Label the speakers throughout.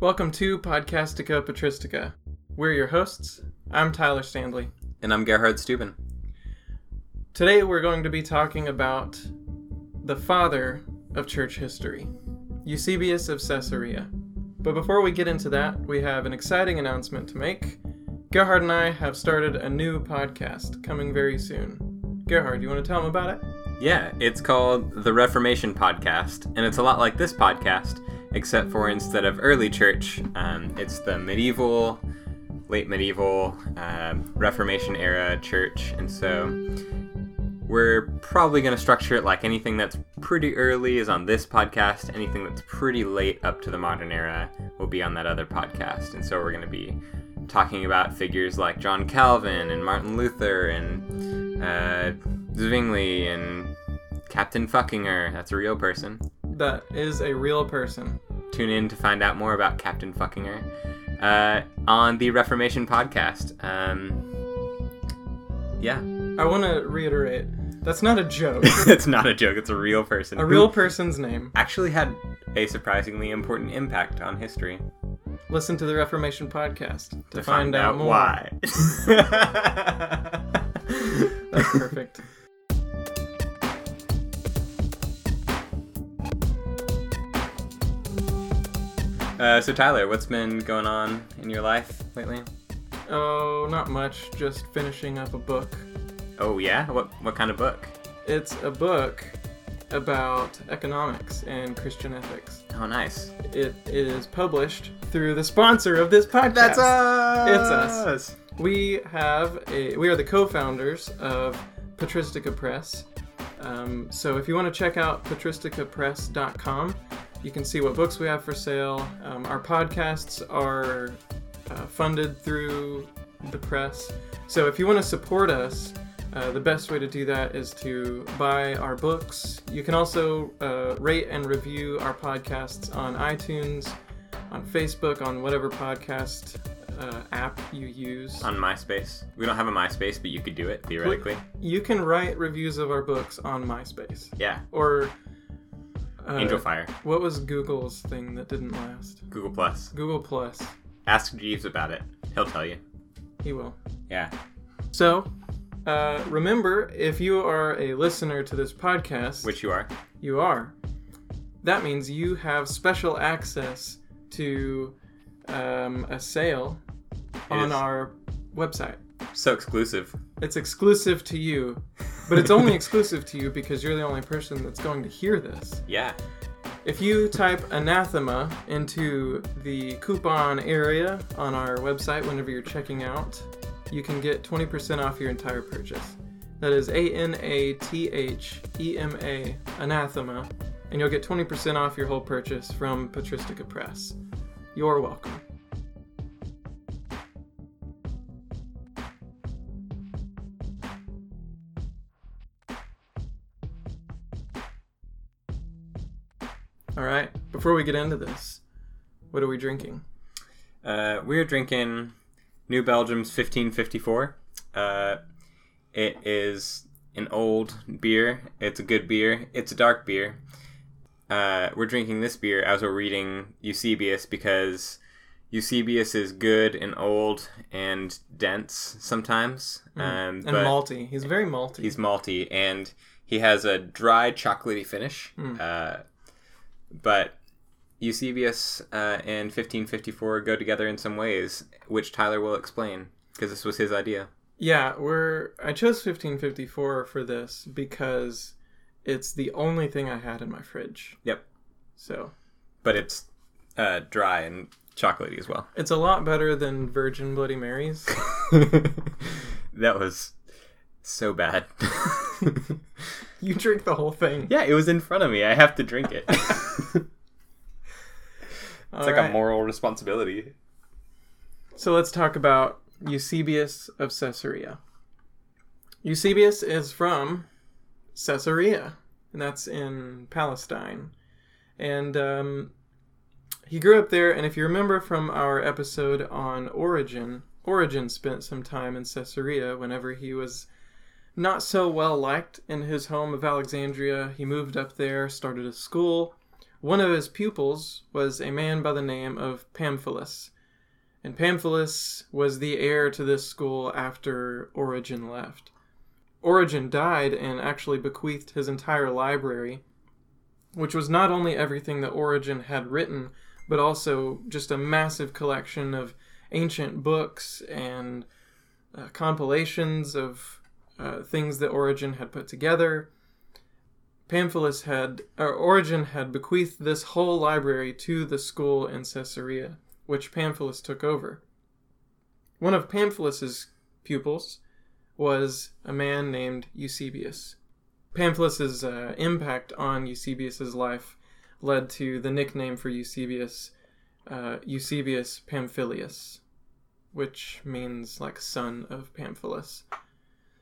Speaker 1: Welcome to Podcastica Patristica. We're your hosts. I'm Tyler Stanley.
Speaker 2: And I'm Gerhard Steuben.
Speaker 1: Today we're going to be talking about the father of church history, Eusebius of Caesarea. But before we get into that, we have an exciting announcement to make. Gerhard and I have started a new podcast coming very soon. Gerhard, you want to tell them about it?
Speaker 2: Yeah, it's called the Reformation Podcast, and it's a lot like this podcast, except for instead of early church, um, it's the medieval, late medieval, um, Reformation era church, and so we're probably going to structure it like anything that's pretty early is on this podcast, anything that's pretty late up to the modern era will be on that other podcast, and so we're going to be talking about figures like John Calvin and Martin Luther and uh, Zwingli and Captain Fuckinger. That's a real person.
Speaker 1: That is a real person.
Speaker 2: Tune in to find out more about Captain Fuckinger uh, on the Reformation podcast. Um, yeah.
Speaker 1: I want to reiterate that's not a joke.
Speaker 2: it's not a joke, it's a real person.
Speaker 1: a real person's name.
Speaker 2: Actually had a surprisingly important impact on history.
Speaker 1: Listen to the Reformation podcast to,
Speaker 2: To
Speaker 1: find, out, more.
Speaker 2: why.
Speaker 1: That's perfect.
Speaker 2: Uh, so Tyler, what's been going on in your life lately?
Speaker 1: Oh, not much. Just finishing up a book.
Speaker 2: Oh yeah, what what kind of book?
Speaker 1: It's a book about economics and Christian ethics.
Speaker 2: Oh nice.
Speaker 1: It is published through the sponsor of this podcast.
Speaker 2: That's us.
Speaker 1: It's us. We have a we are the co-founders of Patristica Press. Um, so if you want to check out patristicapress.com, you can see what books we have for sale. Um, our podcasts are uh, funded through the press. So if you want to support us, uh, the best way to do that is to buy our books. You can also uh, rate and review our podcasts on iTunes, on Facebook, on whatever podcast uh, app you use.
Speaker 2: On MySpace. We don't have a MySpace, but you could do it theoretically.
Speaker 1: You can write reviews of our books on MySpace
Speaker 2: Yeah.
Speaker 1: or uh,
Speaker 2: Angel Fire.
Speaker 1: What was Google's thing that didn't last?
Speaker 2: Google Plus.
Speaker 1: Google Plus.
Speaker 2: Ask Jeeves about it. He'll tell you.
Speaker 1: He will.
Speaker 2: Yeah.
Speaker 1: So, uh, remember, if you are a listener to this podcast,
Speaker 2: Which you are.
Speaker 1: you are, that means you have special access to um, a sale on
Speaker 2: is.
Speaker 1: our website.
Speaker 2: So exclusive.
Speaker 1: It's exclusive to you, but it's only exclusive to you because you're the only person that's going to hear this.
Speaker 2: Yeah.
Speaker 1: If you type anathema into the coupon area on our website whenever you're checking out, you can get 20% off your entire purchase. That is A N A T H E M A, anathema, and you'll get 20% off your whole purchase from Patristica Press. You're welcome. All right, before we get into this, what are we drinking?
Speaker 2: Uh, we're drinking New Belgium's 1554. Uh, it is an old beer. It's a good beer. It's a dark beer. Uh, we're drinking this beer as we're reading Eusebius because Eusebius is good and old and dense sometimes. Um,
Speaker 1: And malty. He's very malty.
Speaker 2: he's malty and he has a dry chocolatey finish. Uh, but Eusebius uh, and 1554 go together in some ways, which Tyler will explain because this was his idea.
Speaker 1: Yeah, we're. I chose 1554 for this because it's the only thing I had in my fridge.
Speaker 2: Yep.
Speaker 1: So
Speaker 2: But it's uh, dry and chocolatey as well.
Speaker 1: it's a lot better than Virgin Bloody Marys.
Speaker 2: that was so bad.
Speaker 1: you drink the whole thing.
Speaker 2: yeah, it was in front of me. I have to drink it. it's
Speaker 1: All
Speaker 2: like
Speaker 1: right.
Speaker 2: a moral responsibility.
Speaker 1: So let's talk about Eusebius of Caesarea. Eusebius is from Caesarea, and that's in Palestine. And um, he grew up there, and if you remember from our episode on Origen, Origen spent some time in Caesarea whenever he was not so well liked in his home of Alexandria. He moved up there, started a school, One of his pupils was a man by the name of Pamphilus. And Pamphilus was the heir to this school after Origen left. Origen died and actually bequeathed his entire library, which was not only everything that Origen had written, but also just a massive collection of ancient books and uh, compilations of uh, things that Origen had put together. Pamphilus had, or Origen had bequeathed this whole library to the school in Caesarea, which Pamphilus took over. One of Pamphilus's pupils was a man named Eusebius. Pamphilus's uh, impact on Eusebius's life led to the nickname for Eusebius, uh, Eusebius Pamphilius, which means like son of Pamphilus.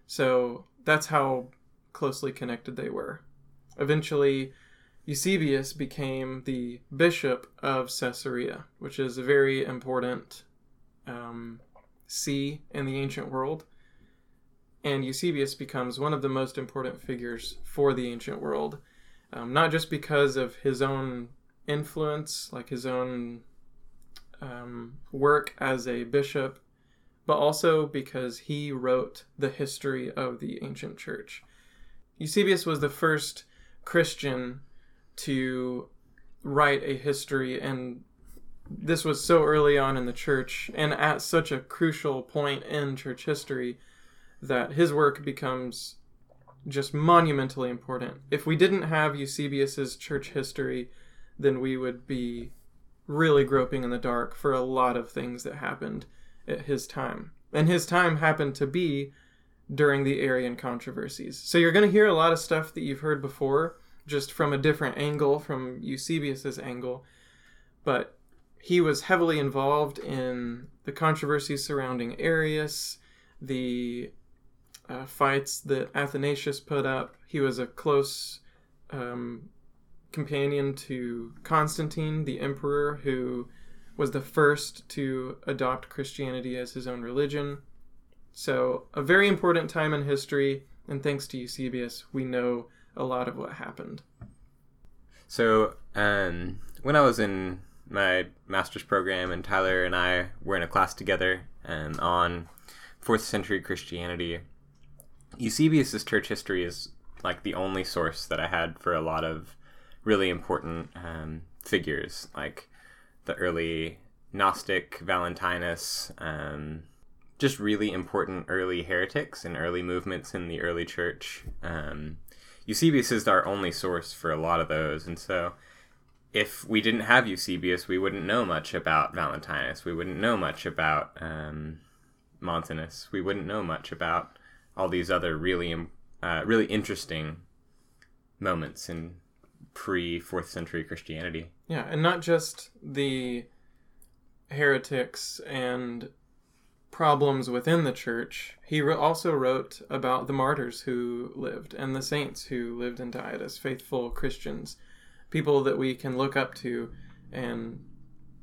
Speaker 1: So that's how closely connected they were. Eventually, Eusebius became the bishop of Caesarea, which is a very important um, see in the ancient world. And Eusebius becomes one of the most important figures for the ancient world, um, not just because of his own influence, like his own um, work as a bishop, but also because he wrote the history of the ancient church. Eusebius was the first Christian to write a history, and this was so early on in the church and at such a crucial point in church history that his work becomes just monumentally important. If we didn't have Eusebius's church history, then we would be really groping in the dark for a lot of things that happened at his time. And his time happened to be during the Arian controversies. So you're going to hear a lot of stuff that you've heard before, just from a different angle, from Eusebius's angle. But he was heavily involved in the controversies surrounding Arius, the uh, fights that Athanasius put up. He was a close um, companion to Constantine, the emperor, who was the first to adopt Christianity as his own religion. So, a very important time in history, and thanks to Eusebius, we know a lot of what happened.
Speaker 2: So, um, when I was in my master's program, and Tyler and I were in a class together um, on fourth century Christianity, Eusebius's church history is like the only source that I had for a lot of really important um, figures, like the early Gnostic Valentinus, um, just really important early heretics and early movements in the early church. Um, Eusebius is our only source for a lot of those, and so if we didn't have Eusebius, we wouldn't know much about Valentinus. We wouldn't know much about um, Montanus. We wouldn't know much about all these other really, uh, really interesting moments in pre fourth century Christianity.
Speaker 1: Yeah, and not just the heretics and problems within the church. He also wrote about the martyrs who lived and the saints who lived and died as faithful Christians, people that we can look up to and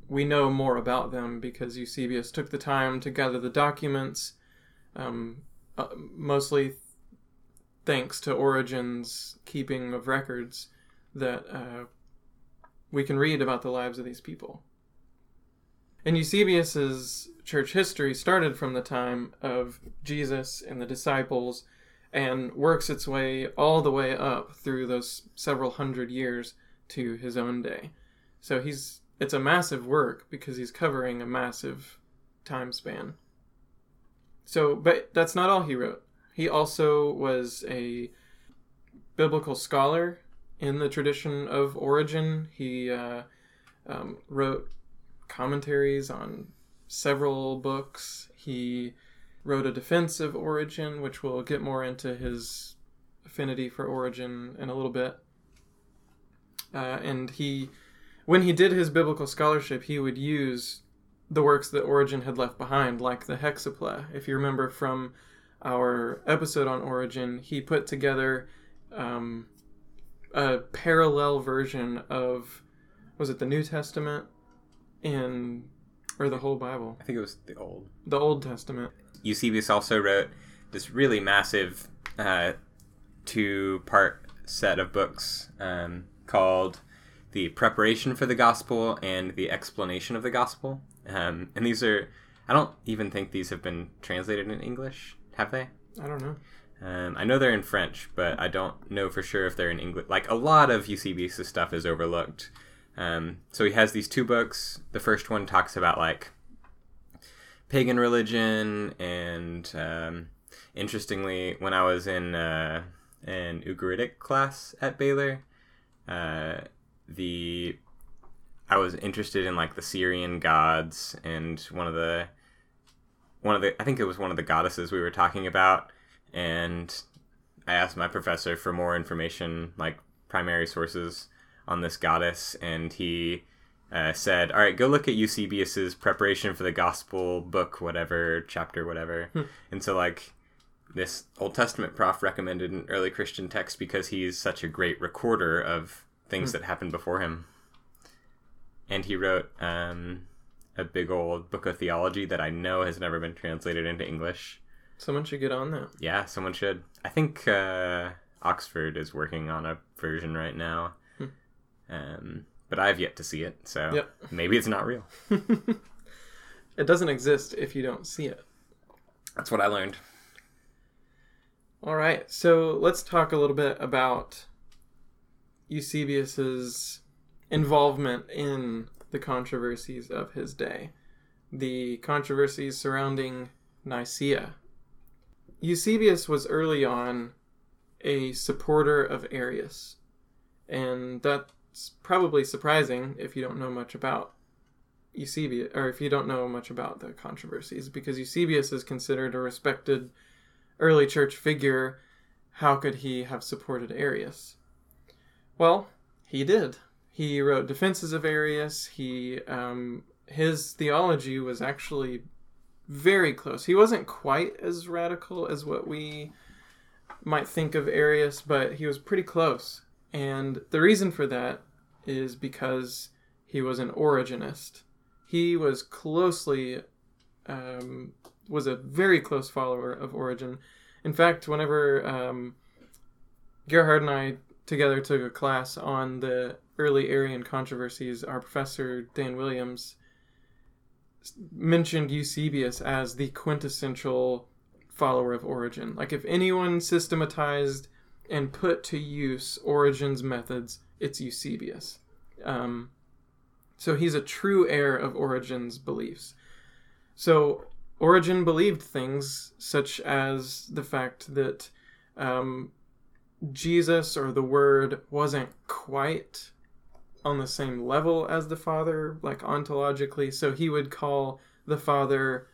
Speaker 1: we know more about them because Eusebius took the time to gather the documents, um, uh, mostly thanks to Origen's keeping of records that uh, we can read about the lives of these people. And Eusebius's church history started from the time of Jesus and the disciples and works its way all the way up through those several hundred years to his own day. So he's it's a massive work because he's covering a massive time span. So, but that's not all he wrote. He also was a biblical scholar in the tradition of Origen. He uh, um, wrote commentaries on several books. He wrote a defense of Origen, which we'll get more into his affinity for Origen in a little bit. Uh, and he, when he did his biblical scholarship, he would use the works that Origen had left behind, like the Hexapla. If you remember from our episode on Origen, he put together um, a parallel version of was it the New Testament in or the whole Bible?
Speaker 2: I think it was the Old.
Speaker 1: The Old Testament.
Speaker 2: Eusebius also wrote this really massive uh, two-part set of books um, called the preparation for the gospel and the explanation of the gospel. Um, and these are, I don't even think these have been translated in English, have they?
Speaker 1: I don't know.
Speaker 2: Um, I know they're in French, but I don't know for sure if they're in English. Like a lot of Eusebius' stuff is overlooked. Um, so he has these two books. The first one talks about like pagan religion, and um, interestingly, when I was in uh, an Ugaritic class at Baylor, uh, the I was interested in like the Syrian gods, and one of the one of the I think it was one of the goddesses we were talking about, and I asked my professor for more information, like primary sources on this goddess, and he uh, said, "All right, go look at Eusebius's preparation for the gospel book, whatever chapter, whatever."
Speaker 1: Hmm.
Speaker 2: And so, like, this Old Testament prof recommended an early Christian text because he's such a great recorder of things
Speaker 1: Hmm.
Speaker 2: that happened before him. And he wrote um, a big old book of theology that I know has never been translated into English.
Speaker 1: Someone should get on that.
Speaker 2: Yeah, someone should. I think uh, Oxford is working on a version right now.
Speaker 1: Hmm.
Speaker 2: Um, but I've yet to see it, so
Speaker 1: Yep.
Speaker 2: maybe it's not real.
Speaker 1: It doesn't exist if you don't see it.
Speaker 2: That's what I learned.
Speaker 1: All right, so let's talk a little bit about Eusebius's involvement in the controversies of his day, the controversies surrounding Nicaea. Eusebius was early on a supporter of Arius, and that's probably surprising if you don't know much about Eusebius, or if you don't know much about the controversies, because Eusebius is considered a respected early church figure, how could he have supported Arius? Well, he did. He wrote defenses of Arius. He um, his theology was actually very close. He wasn't quite as radical as what we might think of Arius, but he was pretty close. And the reason for that is because he was an Origenist. He was closely um, was a very close follower of Origen. In fact, whenever um, Gerhard and I together took a class on the early Arian controversies, our professor Dan Williams mentioned Eusebius as the quintessential follower of Origen. Like if anyone systematized and put to use Origen's methods, it's Eusebius. Um, so he's a true heir of Origen's beliefs. So Origen believed things such as the fact that um, Jesus or the Word wasn't quite on the same level as the Father, like ontologically. So he would call the Father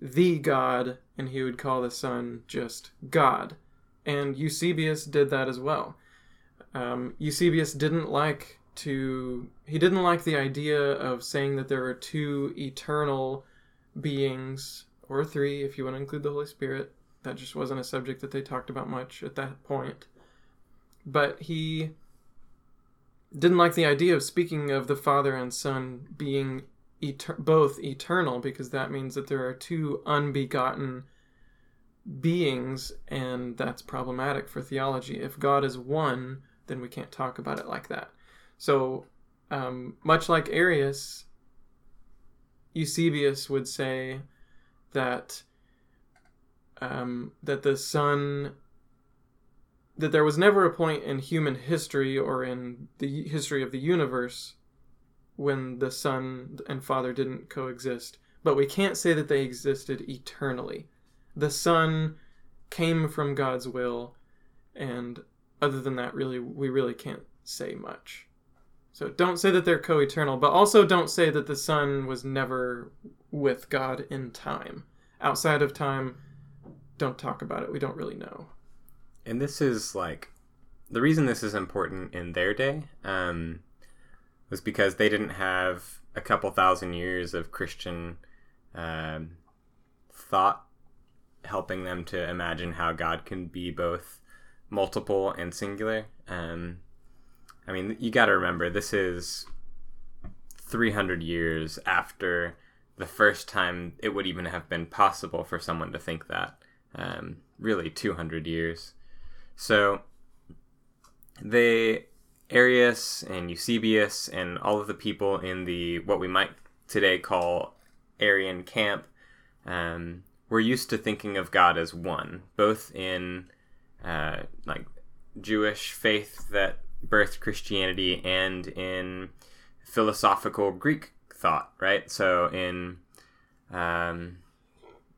Speaker 1: the God, and he would call the Son just God. And Eusebius did that as well. Um, Eusebius didn't like to, he didn't like the idea of saying that there are two eternal beings, or three if you want to include the Holy Spirit. That just wasn't a subject that they talked about much at that point. But he didn't like the idea of speaking of the Father and Son being eter- both eternal, because that means that there are two unbegotten beings, and that's problematic for theology. If God is one, then we can't talk about it like that. So, um, much like Arius, Eusebius would say that um, that the Son that there was never a point in human history or in the history of the universe when the Son and Father didn't coexist, but we can't say that they existed eternally. The Son came from God's will, and other than that, really, we really can't say much. So don't say that they're co eternal, but also don't say that the Son was never with God in time. Outside of time, don't talk about it. We don't really know.
Speaker 2: And this is like the reason this is important in their day um, was because they didn't have a couple thousand years of Christian um, thought helping them to imagine how God can be both multiple and singular. Um, I mean, you got to remember this is 300 years after the first time it would even have been possible for someone to think that. Um, really, 200 years. So they Arius and Eusebius and all of the people in the what we might today call Arian camp um, we're used to thinking of God as one, both in uh, like Jewish faith that birthed Christianity and in philosophical Greek thought, right? So in um,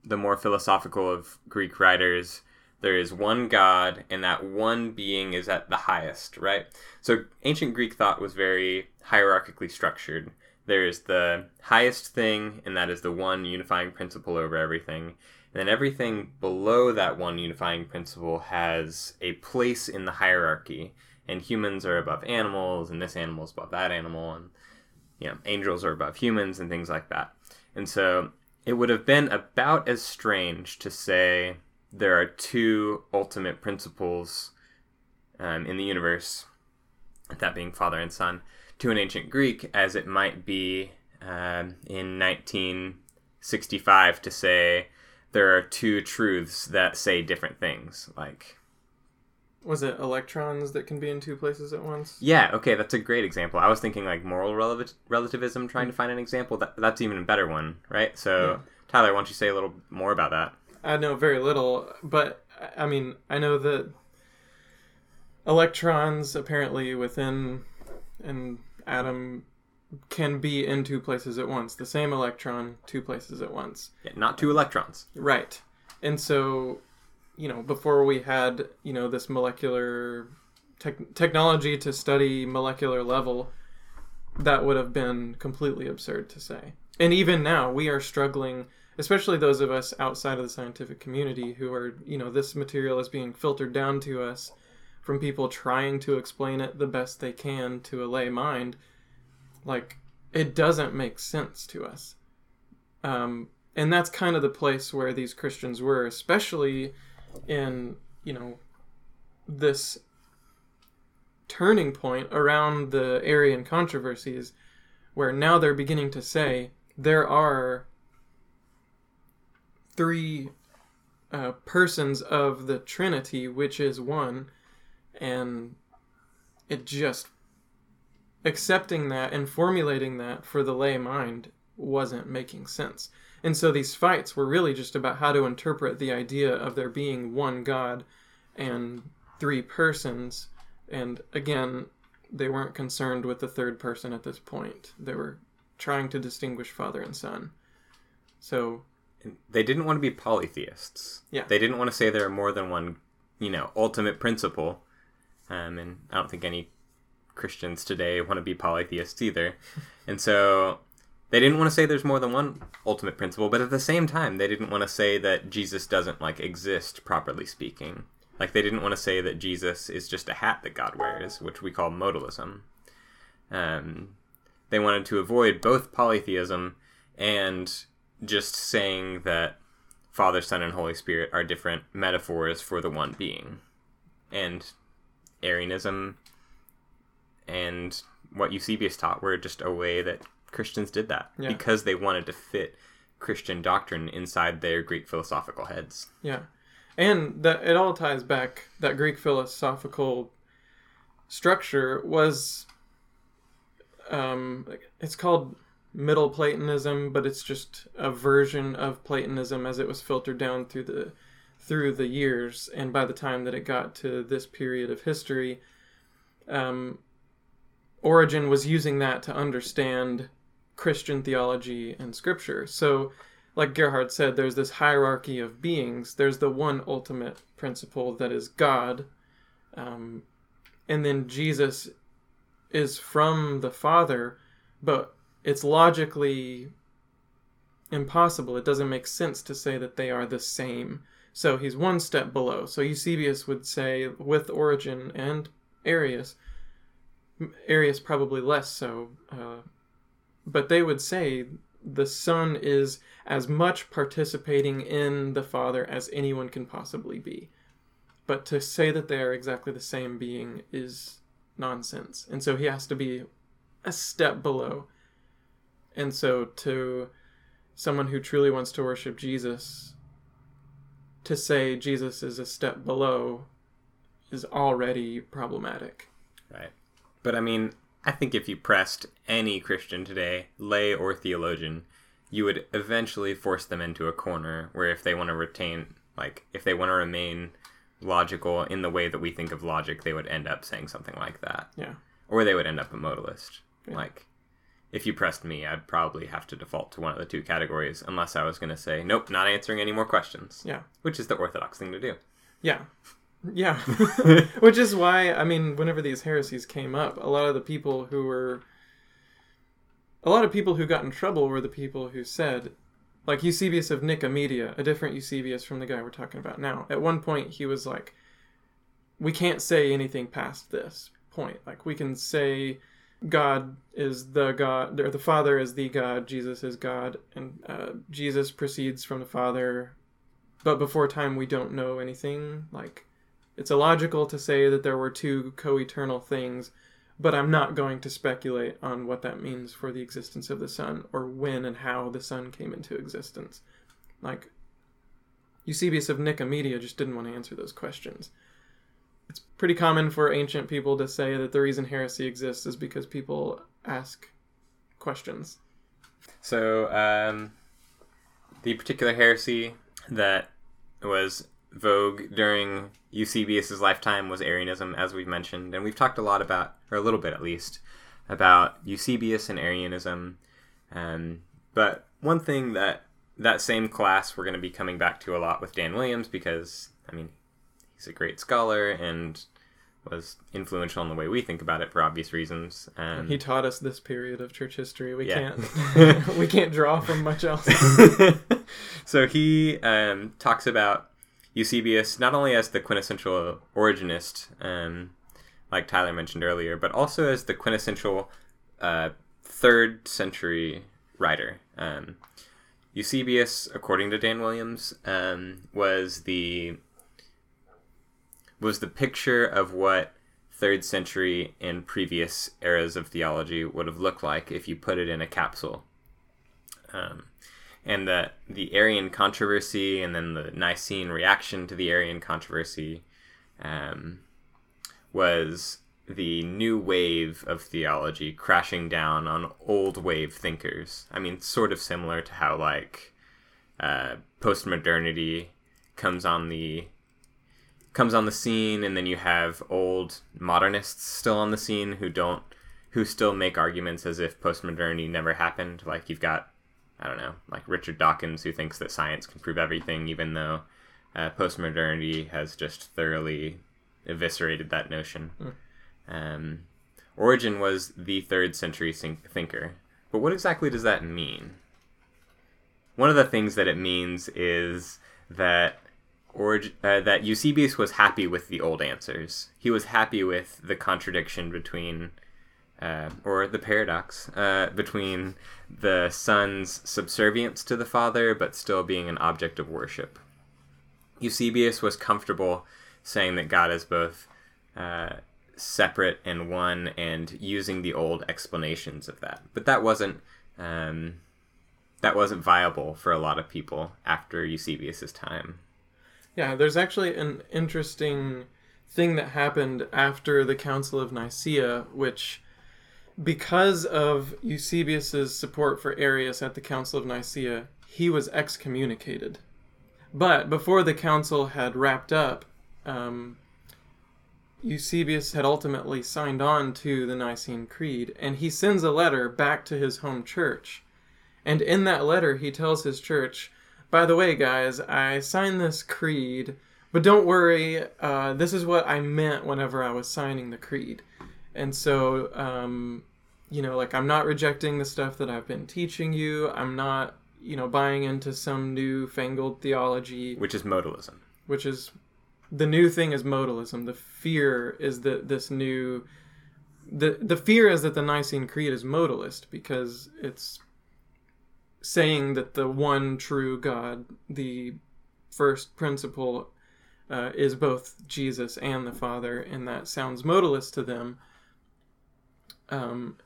Speaker 2: the more philosophical of Greek writers, there is one God, and that one being is at the highest, right? So ancient Greek thought was very hierarchically structured. There is the highest thing, and that is the one unifying principle over everything. And then everything below that one unifying principle has a place in the hierarchy. And humans are above animals, and this animal is above that animal, and you know, angels are above humans, and things like that. And so it would have been about as strange to say there are two ultimate principles um, in the universe, that being Father and Son, to an ancient Greek as it might be um, in 1965 to say there are two truths that say different things. Like,
Speaker 1: Was it electrons that can be in two places at once?
Speaker 2: yeah, okay, that's a great example. I was thinking like moral relati- relativism, trying to find an example. That that's even a better one, right? So,
Speaker 1: Yeah.
Speaker 2: Tyler, why don't you say a little more about that?
Speaker 1: I know very little, but I- mean, I know that electrons apparently within an atom can be in two places at once. The same electron, two places at once.
Speaker 2: Yeah, not two electrons.
Speaker 1: Right. And so, you know, before we had, you know, this molecular tech technology to study molecular level, that would have been completely absurd to say. And even now, we are struggling, especially those of us outside of the scientific community who are, you know, this material is being filtered down to us from people trying to explain it the best they can to a lay mind. Like, it doesn't make sense to us. Um, and that's kind of the place where these Christians were, especially in, you know, this turning point around the Arian controversies, where now they're beginning to say there are three uh, persons of the Trinity, which is one, and it just accepting that and formulating that for the lay mind wasn't making sense. And so these fights were really just about how to interpret the idea of there being one God and three persons. And again, they weren't concerned with the third person at this point. They were trying to distinguish Father and Son. So,
Speaker 2: They didn't want to be polytheists.
Speaker 1: Yeah.
Speaker 2: They didn't want to say there are more than one, you know, ultimate principle. Um, and I don't think any Christians today want to be polytheists either. and so they didn't want to say there's more than one ultimate principle, but at the same time, they didn't want to say that Jesus doesn't like exist properly speaking. Like they didn't want to say that Jesus is just a hat that God wears, which we call modalism. Um, they wanted to avoid both polytheism and just saying that Father, Son, and Holy Spirit are different metaphors for the one being. And Arianism and what Eusebius taught were just a way that Christians did that
Speaker 1: Yeah.
Speaker 2: because they wanted to fit Christian doctrine inside their Greek philosophical heads.
Speaker 1: yeah. And that it all ties back that Greek philosophical structure was um it's called Middle Platonism, but it's just a version of Platonism as it was filtered down through the through the years, and by the time that it got to this period of history, um, Origen was using that to understand Christian theology and Scripture. So, like Gerhard said, there's this hierarchy of beings. There's the one ultimate principle that is God, um, and then Jesus is from the Father, but it's logically impossible. It doesn't make sense to say that they are the same. So he's one step below. So Eusebius would say, with Origen and Arius, Arius probably less so, uh, but they would say the Son is as much participating in the Father as anyone can possibly be. But to say that they are exactly the same being is nonsense. And so he has to be a step below. And so, to someone who truly wants to worship Jesus, to say Jesus is a step below is already problematic.
Speaker 2: Right. But I mean, I think if you pressed any Christian today, lay or theologian, you would eventually force them into a corner where if they want to retain, like, if they want to remain logical in the way that we think of logic, they would end up saying something like that.
Speaker 1: Yeah.
Speaker 2: Or they would end up a modalist.
Speaker 1: Yeah.
Speaker 2: Like, if you pressed me, I'd probably have to default to one of the two categories unless I was going to say, nope, not answering any more questions.
Speaker 1: Yeah.
Speaker 2: Which is the orthodox thing to do.
Speaker 1: Yeah. Yeah. Which is why, I mean, whenever these heresies came up, a lot of the people who were. A lot of people who got in trouble were the people who said, like Eusebius of Nicomedia, a different Eusebius from the guy we're talking about now. At one point, he was like, we can't say anything past this point. Like, we can say God is the God, or the Father is the God, Jesus is God, and uh, Jesus proceeds from the Father. But before time, we don't know anything. Like, it's illogical to say that there were two co eternal things, but I'm not going to speculate on what that means for the existence of the Son or when and how the Son came into existence. Like, Eusebius of Nicomedia just didn't want to answer those questions. It's pretty common for ancient people to say that the reason heresy exists is because people ask questions.
Speaker 2: So, um, the particular heresy that was vogue during Eusebius's lifetime was Arianism, as we've mentioned, and we've talked a lot about, or a little bit at least, about Eusebius and Arianism. Um, but one thing that that same class we're going to be coming back to a lot with Dan Williams because I mean he's a great scholar and was influential in the way we think about it for obvious reasons. Um,
Speaker 1: He taught us this period of church history. We
Speaker 2: Yeah.
Speaker 1: can't we can't draw from much else.
Speaker 2: so he um, talks about Eusebius not only as the quintessential Origenist, um, like Tyler mentioned earlier, but also as the quintessential uh, third century writer. Um, Eusebius, according to Dan Williams, um, was the was the picture of what third century and previous eras of theology would have looked like if you put it in a capsule. Um, and that the Arian controversy and then the Nicene reaction to the Arian controversy um, was the new wave of theology crashing down on old wave thinkers. I mean, sort of similar to how like uh, postmodernity comes on the comes on the scene, and then you have old modernists still on the scene who don't who still make arguments as if postmodernity never happened. Like you've got I don't know, like Richard Dawkins, who thinks that science can prove everything, even though uh, postmodernity has just thoroughly eviscerated that notion. Um, Origen was the third century think- thinker, but what exactly does that mean? One of the things that it means is that Orig- uh, that Eusebius was happy with the old answers. He was happy with the contradiction between uh, or the paradox uh, between the son's subservience to the father but still being an object of worship. Eusebius was comfortable saying that God is both uh, separate and one and using the old explanations of that. But that wasn't um, that wasn't viable for a lot of people after Eusebius's time.
Speaker 1: Yeah, there's actually an interesting thing that happened after the Council of Nicaea, which, because of Eusebius's support for Arius at the Council of Nicaea, he was excommunicated. But before the council had wrapped up, um, Eusebius had ultimately signed on to the Nicene Creed, and he sends a letter back to his home church. And in that letter, he tells his church, by the way, guys, I signed this creed, but don't worry, uh, this is what I meant whenever I was signing the creed. And so, um, you know, like, I'm not rejecting the stuff that I've been teaching you. I'm not, you know, buying into some new fangled theology,
Speaker 2: Which is modalism.
Speaker 1: which is the new thing is modalism. The fear is that this new. The, the fear is that the Nicene Creed is modalist because it's saying that the one true God, the first principle, uh, is both Jesus and the Father, and that sounds modalist to them. Um,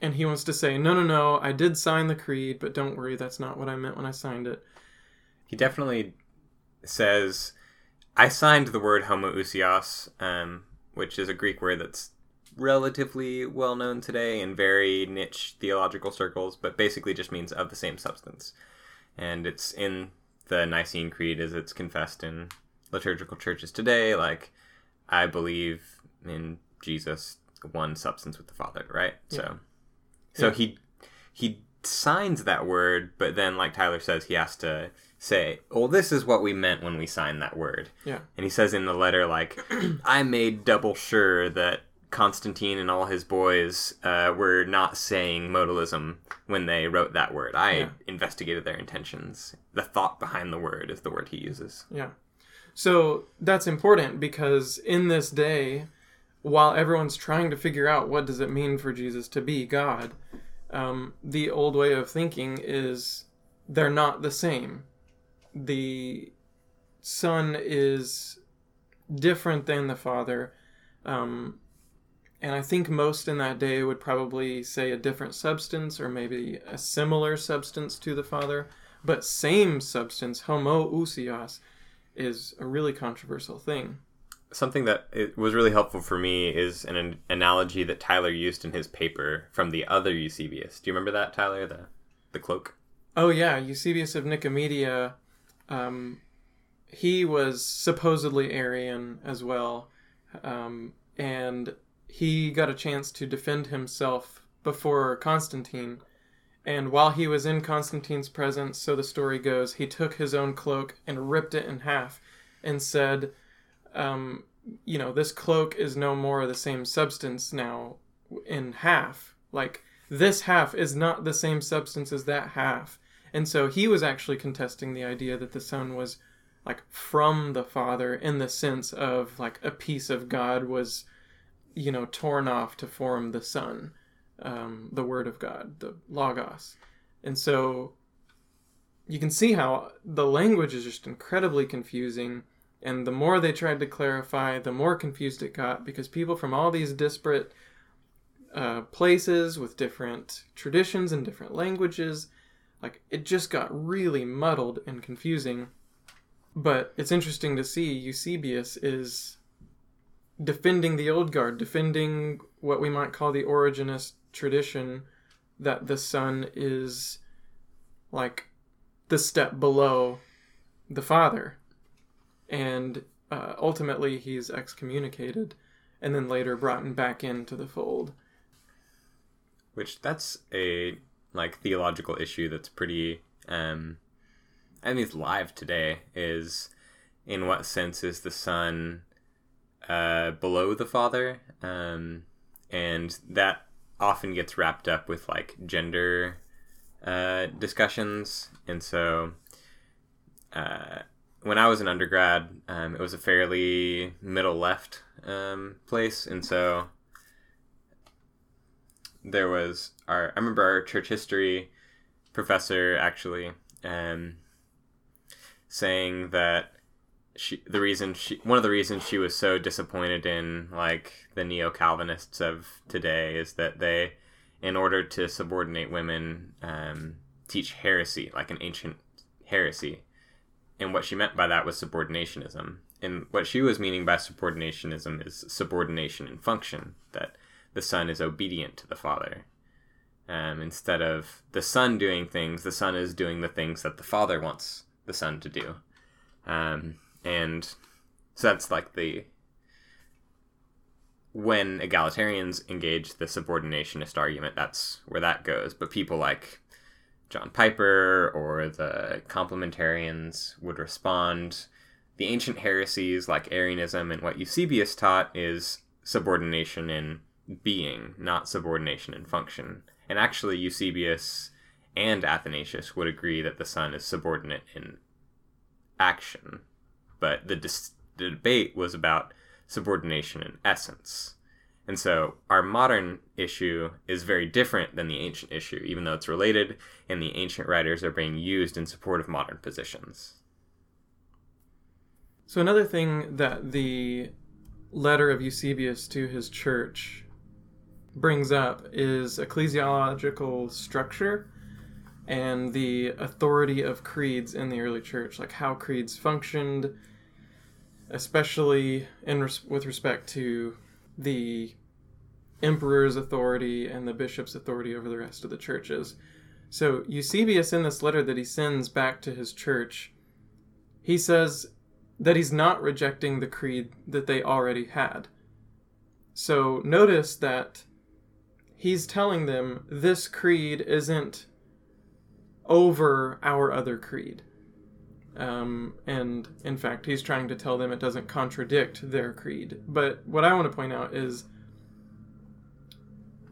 Speaker 1: and he wants to say, no, no, no, I did sign the creed, but don't worry, that's not what I meant when I signed it.
Speaker 2: He definitely says, I signed the word homoousios, um, which is a Greek word that's relatively well known today in very niche theological circles, but basically just means of the same substance. And it's in the Nicene Creed as it's confessed in liturgical churches today. Like, I believe in Jesus, one substance with the Father, right?
Speaker 1: Yeah.
Speaker 2: So, so
Speaker 1: Yeah.
Speaker 2: he he signs that word, but then, like Tyler says, he has to say, "Well, this is what we meant when we signed that word."
Speaker 1: Yeah.
Speaker 2: And he says in the letter, like, I made double sure that Constantine and all his boys uh, were not saying modalism when they wrote that word. I
Speaker 1: Yeah.
Speaker 2: investigated their intentions. The thought behind the word is the word he uses.
Speaker 1: Yeah. So that's important because in this day, while everyone's trying to figure out what does it mean for Jesus to be God, um, the old way of thinking is they're not the same. The Son is different than the Father. Um, and I think most in that day would probably say a different substance or maybe a similar substance to the Father, but same substance, homoousios, is a really controversial thing.
Speaker 2: Something that it was really helpful for me is an, an analogy that Tyler used in his paper from the other Eusebius. Do you remember that, Tyler? The the cloak.
Speaker 1: Oh yeah, Eusebius of Nicomedia, um, he was supposedly Arian as well, um, and he got a chance to defend himself before Constantine. And while he was in Constantine's presence, so the story goes, he took his own cloak and ripped it in half, and said, um, "You know, this cloak is no more the same substance now in half. Like this half is not the same substance as that half." And so he was actually contesting the idea that the Son was like from the Father in the sense of like a piece of God was, you know, torn off to form the Son, um, the Word of God, the Logos. And so you can see how the language is just incredibly confusing. And the more they tried to clarify, the more confused it got because people from all these disparate uh, places with different traditions and different languages like it just got really muddled and confusing but it's interesting to see eusebius is defending the old guard defending what we might call the Origenist tradition that the son is like the step below the father. And uh, ultimately he's excommunicated and then later brought back into the fold.
Speaker 2: Which that's a like theological issue that's pretty um i mean it's live today is in what sense is the son uh below the father um and that often gets wrapped up with like gender uh discussions. And so uh when I was an undergrad, um, it was a fairly middle left um, place, and so there was our I remember our church history professor actually um, saying that she the reason she one of the reasons she was so disappointed in like the neo Calvinists of today is that they in order to subordinate women um, teach heresy like an ancient heresy and what she meant by that was subordinationism and what she was meaning by subordinationism is subordination in function that the son is obedient to the father. Um, instead of the son doing things, the son is doing the things that the father wants the son to do. Um, and so that's like the. When egalitarians engage the subordinationist argument, that's where that goes. But people like John Piper or the complementarians would respond. The ancient heresies like Arianism and what Eusebius taught is subordination in being, not subordination in function. And actually, Eusebius and Athanasius would agree that the Son is subordinate in action. But the, dis- the debate was about subordination in essence. And so our modern issue is very different than the ancient issue, even though it's related, and the ancient writers are being used in support of modern positions.
Speaker 1: So another thing that the letter of Eusebius to his church brings up is ecclesiological structure and the authority of creeds in the early church, like how creeds functioned, especially in res- with respect to the emperor's authority and the bishop's authority over the rest of the churches. So Eusebius, in this letter that he sends back to his church, he says that he's not rejecting the creed that they already had. So notice that he's telling them this creed isn't over our other creed. Um, and in fact, he's trying to tell them it doesn't contradict their creed. But what I want to point out is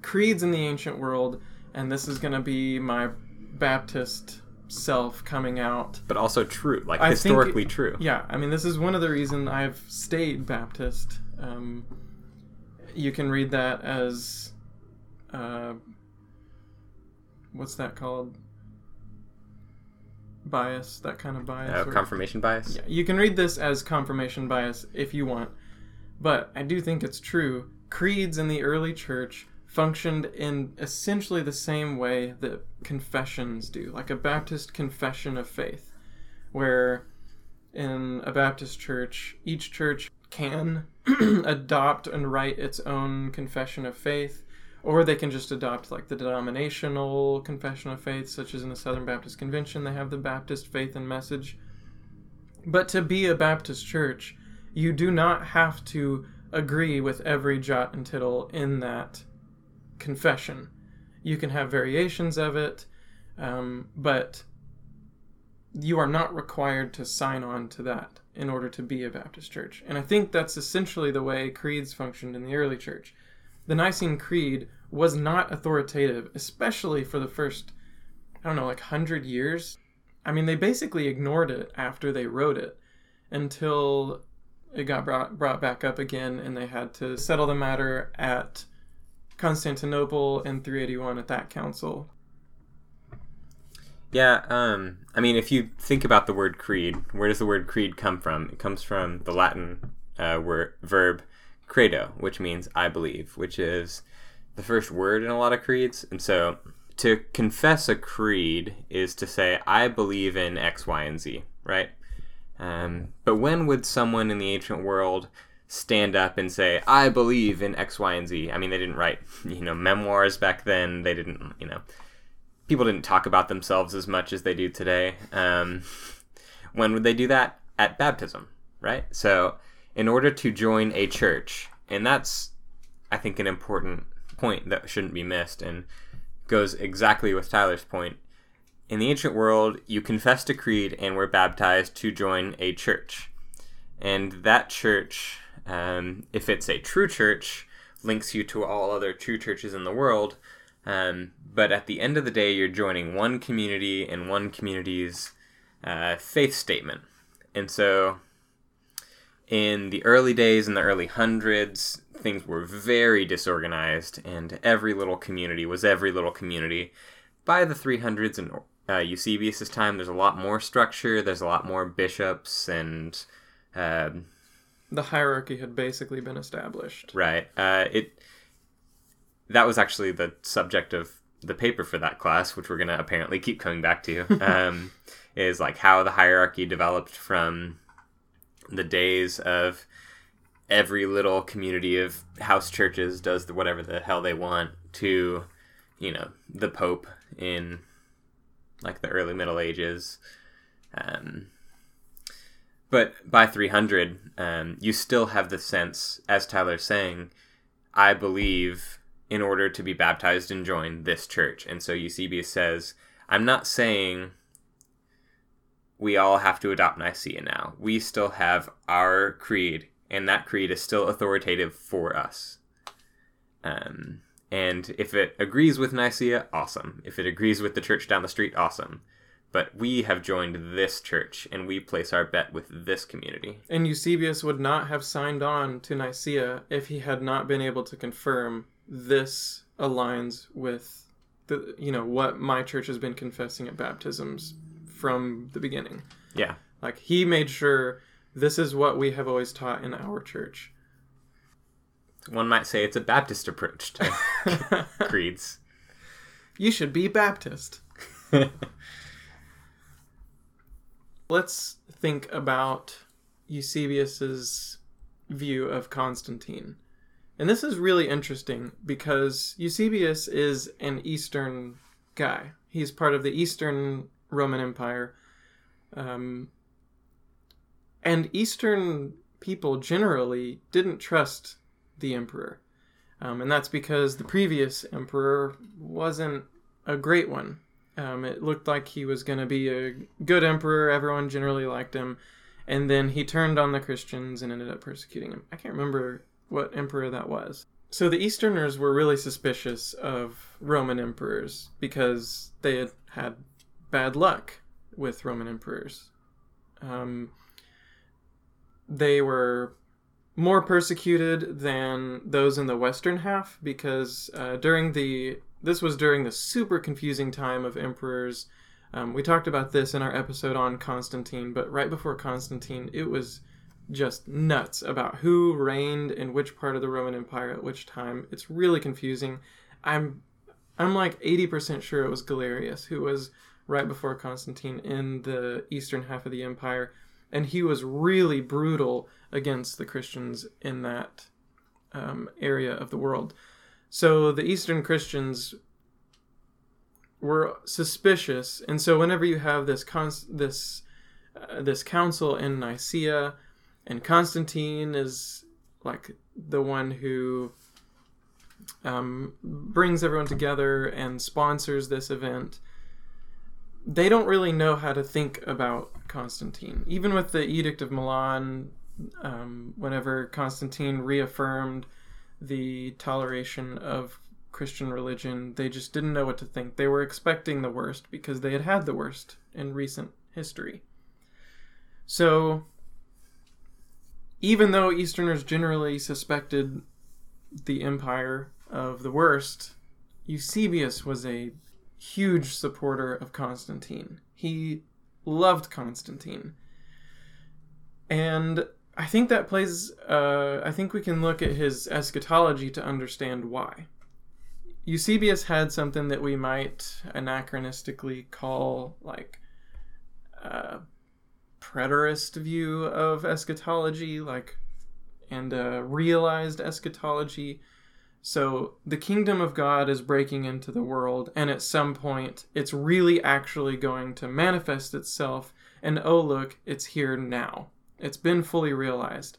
Speaker 1: creeds in the ancient world, and this is going to be my Baptist self coming out.
Speaker 2: But also true, like
Speaker 1: I think-
Speaker 2: historically true.
Speaker 1: Yeah, I mean, this is one of the reasons I've stayed Baptist. Um, you can read that as, uh, what's that called? Bias, that kind of bias.
Speaker 2: Uh,
Speaker 1: or-
Speaker 2: confirmation bias.
Speaker 1: yeah, you can read this as confirmation bias if you want, but I do think it's true. Creeds in the early church functioned in essentially the same way that confessions do, like a Baptist confession of faith, where in a Baptist church, each church can adopt and write its own confession of faith, or they can just adopt like the denominational confession of faith, such as in the Southern Baptist Convention, they have the Baptist faith and message. But to be a Baptist church, you do not have to agree with every jot and tittle in that confession. You can have variations of it, um, but you are not required to sign on to that in order to be a Baptist church. And I think that's essentially the way creeds functioned in the early church. The Nicene Creed was not authoritative, especially for the first, I don't know, like 100 years. I mean, they basically ignored it after they wrote it until it got brought, brought back up again and they had to settle the matter at Constantinople in 381 at that council.
Speaker 2: Yeah, um, I mean, if you think about the word creed, where does the word creed come from? It comes from the Latin uh, word, verb credo, which means I believe, which is the first word in a lot of creeds. And so to confess a creed is to say, I believe in X, Y, and Z, right? Um, but when would someone in the ancient world stand up and say, I believe in X, Y, and Z? I mean, they didn't write, you know, memoirs back then. They didn't, you know, people didn't talk about themselves as much as they do today. Um, when would they do that? At baptism, right? So, in order to join a church, and that's, I think, an important point that shouldn't be missed and goes exactly with Tyler's point. In the ancient world, you confessed a creed and were baptized to join a church. And that church, um, if it's a true church, links you to all other true churches in the world. Um, but at the end of the day, you're joining one community and one community's uh, faith statement. And so, in the early days, in the early hundreds, things were very disorganized, and every little community was every little community. By the 300s and uh, Eusebius' time, there's a lot more structure, there's a lot more bishops, and uh,
Speaker 1: The hierarchy had basically been established.
Speaker 2: Right. Uh, it that was actually the subject of the paper for that class, which we're gonna apparently keep coming back to. Um, is like how the hierarchy developed from the days of every little community of house churches does the, whatever the hell they want to, you know, the Pope in like the early Middle Ages. Um, but by 300, um, you still have the sense, as Tyler's saying, I believe in order to be baptized and join this church. And so Eusebius says, I'm not saying we all have to adopt Nicaea now. We still have our creed, and that creed is still authoritative for us. Um, and if it agrees with Nicaea, awesome. If it agrees with the church down the street, awesome. But we have joined this church, and we place our bet with this community.
Speaker 1: And Eusebius would not have signed on to Nicaea if he had not been able to confirm this aligns with the you know what my church has been confessing at baptisms from the beginning.
Speaker 2: Yeah.
Speaker 1: Like he made sure this is what we have always taught in our church.
Speaker 2: One might say it's a Baptist approach to creeds.
Speaker 1: you should be Baptist. Let's think about Eusebius's view of Constantine And this is really interesting because Eusebius is an Eastern guy. He's part of the Eastern Roman Empire. Um, and Eastern people generally didn't trust the emperor. Um, and that's because the previous emperor wasn't a great one. Um, it looked like he was going to be a good emperor. Everyone generally liked him. And then he turned on the Christians and ended up persecuting him. I can't remember what emperor that was. So the Easterners were really suspicious of Roman emperors because they had had bad luck with Roman emperors. Um, they were more persecuted than those in the western half because uh, during the this was during the super confusing time of emperors. Um, we talked about this in our episode on Constantine, but right before Constantine, it was just nuts about who reigned in which part of the Roman Empire at which time. It's really confusing. I'm I'm like 80% sure it was Galerius who was right before Constantine in the eastern half of the empire and he was really brutal against the Christians in that um, area of the world. So the Eastern Christians were suspicious, and so whenever you have this this uh, this council in Nicaea, and Constantine is like the one who um, brings everyone together and sponsors this event they don't really know how to think about Constantine. Even with the Edict of Milan, um, whenever Constantine reaffirmed the toleration of Christian religion, they just didn't know what to think. They were expecting the worst because they had had the worst in recent history. So, even though Easterners generally suspected the empire of the worst, Eusebius was a huge supporter of Constantine. He loved Constantine. And I think that plays, uh, I think we can look at his eschatology to understand why. Eusebius had something that we might anachronistically call like a preterist view of eschatology, like, and a realized eschatology so the kingdom of God is breaking into the world, and at some point, it's really actually going to manifest itself. And oh, look, it's here now. It's been fully realized.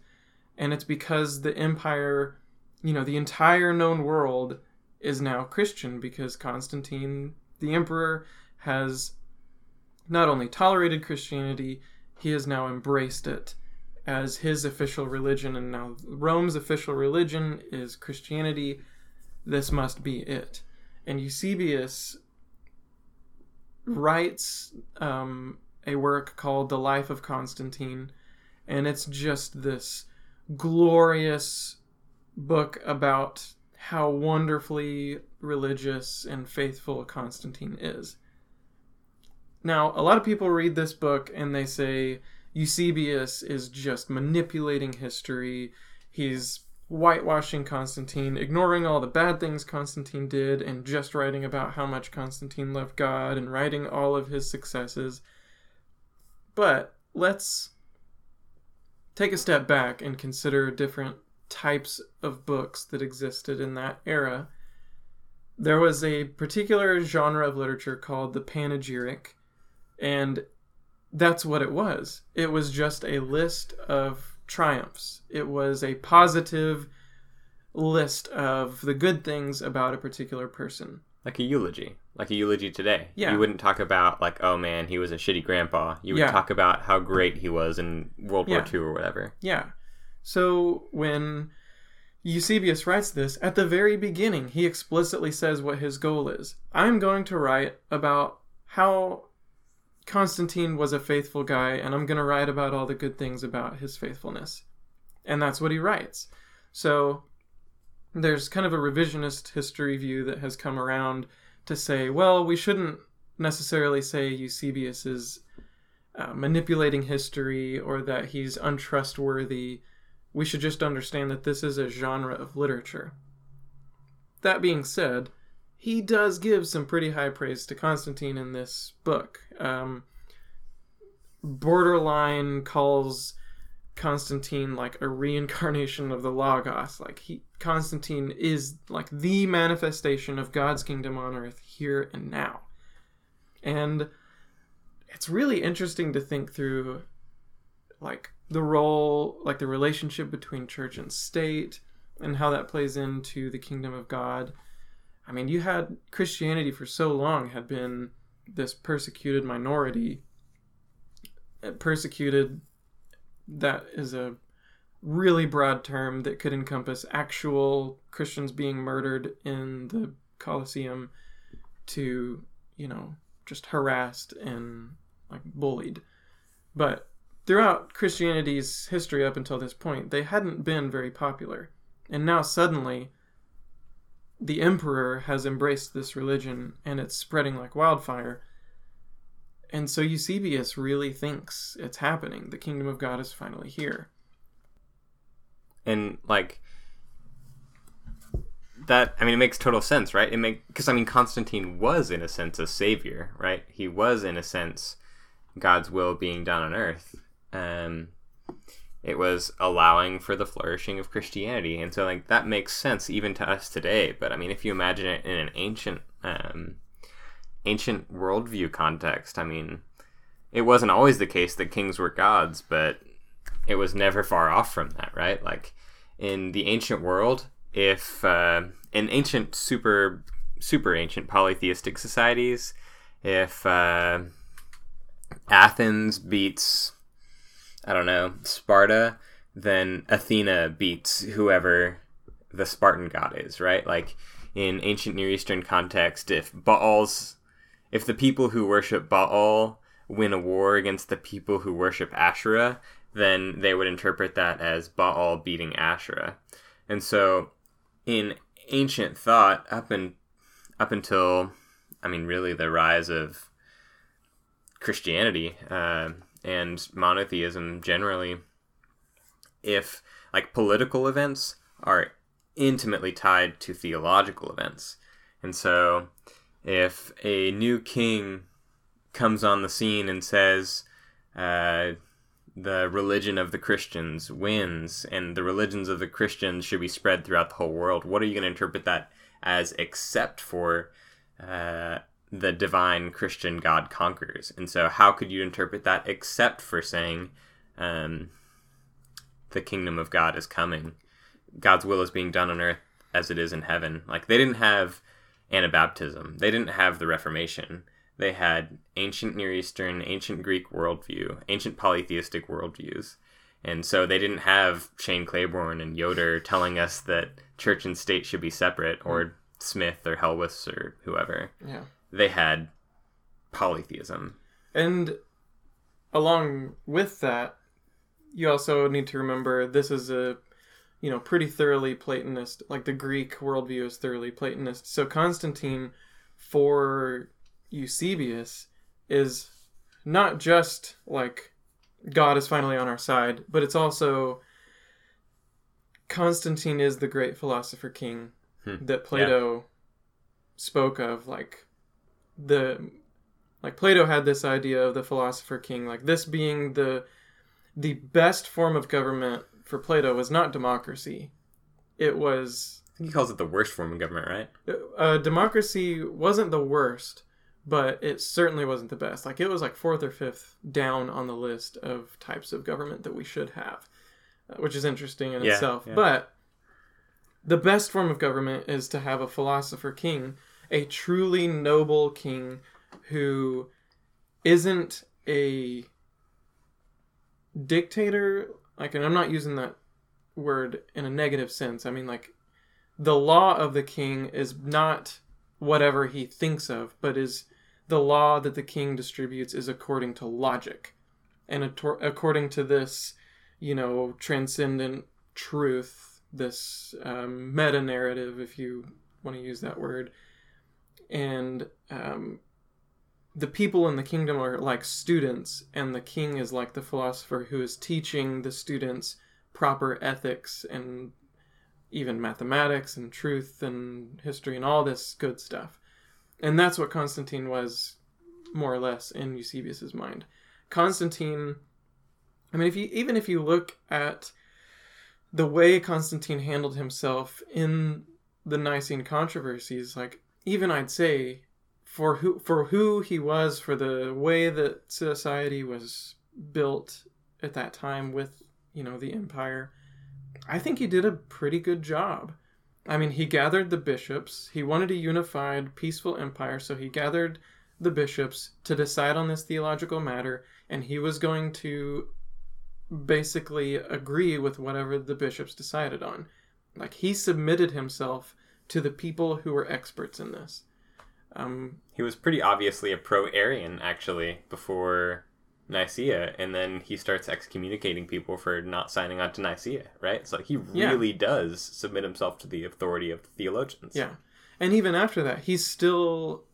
Speaker 1: And it's because the empire, you know, the entire known world is now Christian because Constantine, the emperor, has not only tolerated Christianity, he has now embraced it as his official religion, and now Rome's official religion is Christianity. This must be it. And Eusebius writes um, a work called The Life of Constantine, and it's just this glorious book about how wonderfully religious and faithful Constantine is. Now, a lot of people read this book and they say, Eusebius is just manipulating history. He's whitewashing Constantine, ignoring all the bad things Constantine did, and just writing about how much Constantine loved God and writing all of his successes. But let's take a step back and consider different types of books that existed in that era. There was a particular genre of literature called the panegyric, and that's what it was. It was just a list of triumphs. It was a positive list of the good things about a particular person.
Speaker 2: Like a eulogy, like a eulogy today.
Speaker 1: Yeah.
Speaker 2: You wouldn't talk about like, oh man, he was a shitty grandpa. You would
Speaker 1: Yeah.
Speaker 2: talk about how great he was in World
Speaker 1: Yeah.
Speaker 2: War II or whatever.
Speaker 1: Yeah. So when Eusebius writes this, at the very beginning, he explicitly says what his goal is. I'm going to write about how Constantine was a faithful guy, and I'm going to write about all the good things about his faithfulness. And that's what he writes. So there's kind of a revisionist history view that has come around to say, well, we shouldn't necessarily say Eusebius is uh, manipulating history or that he's untrustworthy. We should just understand that this is a genre of literature. That being said, he does give some pretty high praise to Constantine in this book. Um, borderline calls Constantine like a reincarnation of the Logos. Like he Constantine is like the manifestation of God's kingdom on earth here and now. And it's really interesting to think through like the role, like the relationship between church and state and how that plays into the kingdom of God. I mean, you had Christianity for so long had been this persecuted minority. Uh, persecuted, that is a really broad term that could encompass actual Christians being murdered in the Colosseum to, you know, just harassed and like bullied. But throughout Christianity's history up until this point, they hadn't been very popular. And now suddenly, the emperor has embraced this religion and it's spreading like wildfire. And so Eusebius really thinks it's happening. The kingdom of God is finally here.
Speaker 2: And like that I mean it makes total sense, right? It make because I mean Constantine was in a sense a savior, right? He was in a sense God's will being done on earth. Um it was allowing for the flourishing of Christianity. And so like that makes sense even to us today. But I mean if you imagine it in an ancient um ancient worldview context, I mean it wasn't always the case that kings were gods, but it was never far off from that, right? Like in the ancient world, if uh, in ancient super super ancient polytheistic societies, if uh, Athens beats I don't know Sparta, then Athena beats whoever the Spartan god is, right? Like in ancient Near Eastern context, if Baal's if the people who worship Baal win a war against the people who worship Asherah, then they would interpret that as Baal beating Asherah. And so in ancient thought up and up until I mean really the rise of Christianity uh, and monotheism generally, if like political events are intimately tied to theological events, and so if a new king comes on the scene and says. Uh, the religion of the Christians wins and the religions of the Christians should be spread throughout the whole world. What are you going to interpret that as except for uh, the divine Christian God conquers? And so, how could you interpret that except for saying um, the kingdom of God is coming? God's will is being done on earth as it is in heaven. Like, they didn't have Anabaptism, they didn't have the Reformation they had ancient Near Eastern, ancient Greek worldview, ancient polytheistic worldviews. And so they didn't have Shane Claiborne and Yoder telling us that church and state should be separate, or mm. Smyth or Helwys or whoever.
Speaker 1: Yeah.
Speaker 2: They had polytheism.
Speaker 1: And along with that, you also need to remember this is a you know pretty thoroughly platonist like the greek worldview is thoroughly platonist so constantine for Eusebius is not just like God is finally on our side, but it's also Constantine is the great philosopher king hmm. that Plato yeah. spoke of like the like Plato had this idea of the philosopher king like this being the the best form of government for Plato was not democracy it was
Speaker 2: I think he calls it the worst form of government right
Speaker 1: uh, democracy wasn't the worst but it certainly wasn't the best. Like it was like fourth or fifth down on the list of types of government that we should have, uh, which is interesting in yeah, itself. Yeah. But the best form of government is to have a philosopher king, a truly noble king who isn't a dictator. Like, and I'm not using that word in a negative sense. I mean, like, the law of the king is not whatever he thinks of, but is the law that the king distributes is according to logic. And according to this, you know, transcendent truth, this um, meta narrative, if you want to use that word. And um, the people in the kingdom are like students, and the king is like the philosopher who is teaching the students proper ethics and even mathematics and truth and history and all this good stuff. And that's what Constantine was, more or less, in Eusebius's mind. Constantine I mean, if you even if you look at the way Constantine handled himself in the Nicene controversies, like even I'd say for who for who he was, for the way that society was built at that time with you know the empire, I think he did a pretty good job. I mean, he gathered the bishops. He wanted a unified, peaceful empire, so he gathered the bishops to decide on this theological matter, and he was going to basically agree with whatever the bishops decided on. Like, he submitted himself to the people who were experts in this. Um,
Speaker 2: He was pretty obviously a pro Arian, actually, before Nicaea, and then he starts excommunicating people for not signing on to Nicaea, right? So he
Speaker 1: Yeah.
Speaker 2: really does submit himself to the authority of theologians.
Speaker 1: Yeah. And even after that, he's still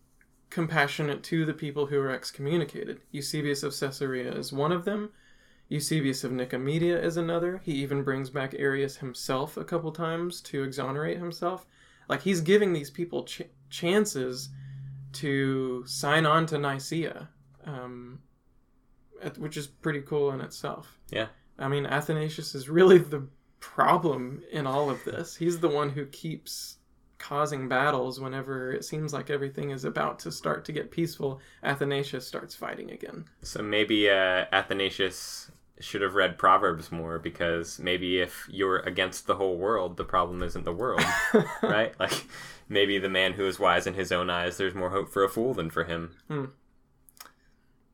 Speaker 1: compassionate to the people who are excommunicated. Eusebius of Caesarea is one of them. Eusebius of Nicomedia is another. He even brings back Arius himself a couple times to exonerate himself. Like he's giving these people ch- chances to sign on to Nicaea, um, at- which is pretty cool in itself.
Speaker 2: Yeah.
Speaker 1: I mean, Athanasius is really the problem in all of this. He's the one who keeps causing battles whenever it seems like everything is about to start to get peaceful. Athanasius starts fighting again.
Speaker 2: So maybe uh, Athanasius should have read Proverbs more because maybe if you're against the whole world, the problem isn't the world, right? Like maybe the man who is wise in his own eyes, there's more hope for a fool than for him.
Speaker 1: Hmm.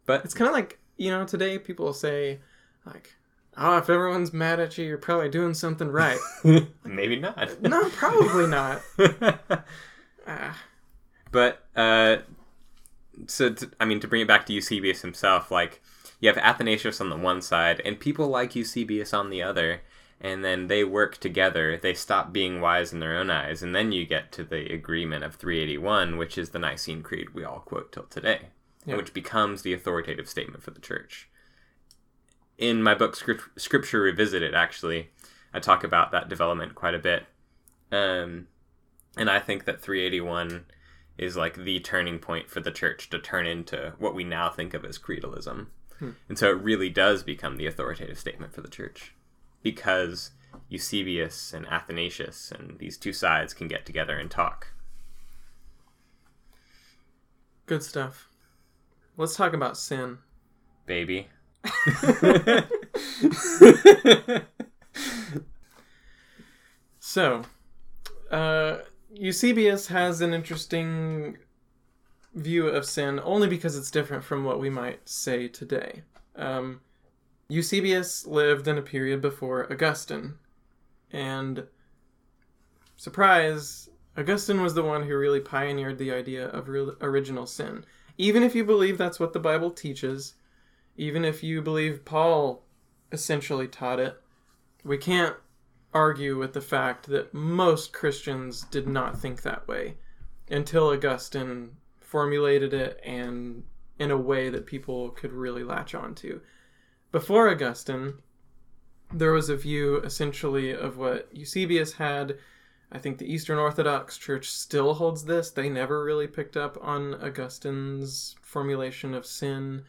Speaker 2: But
Speaker 1: It's kind of like, you know, today people say, like, oh, if everyone's mad at you, you're probably doing something right.
Speaker 2: maybe not.
Speaker 1: no, probably not. Ah,
Speaker 2: But uh, so to, I mean, to bring it back to Eusebius himself, like you have Athanasius on the one side and people like Eusebius on the other, and then they work together. They stop being wise in their own eyes, and then you get to the agreement of 381, which is the Nicene Creed we all quote till today,
Speaker 1: Yeah.
Speaker 2: which becomes the authoritative statement for the Church. In my book Script, Scripture Revisited, actually, I talk about that development quite a bit. Um, and I think that 381 is like the turning point for the church to turn into what we now think of as creedalism. And so it really does become the authoritative statement for the church because Eusebius and Athanasius and these two sides can get together and talk.
Speaker 1: good stuff. Let's talk about sin.
Speaker 2: Baby.
Speaker 1: So, uh, Eusebius has an interesting view of sin only because it's different from what we might say today. Um, Eusebius lived in a period before Augustine, and surprise, Augustine was the one who really pioneered the idea of original sin. Even if you believe that's what the Bible teaches, even if you believe Paul essentially taught it, we can't argue with the fact that most Christians did not think that way until Augustine formulated it and in a way that people could really latch onto. Before Augustine, there was a view essentially of what Eusebius had. I think the Eastern Orthodox Church still holds this. They never really picked up on Augustine's formulation of sin.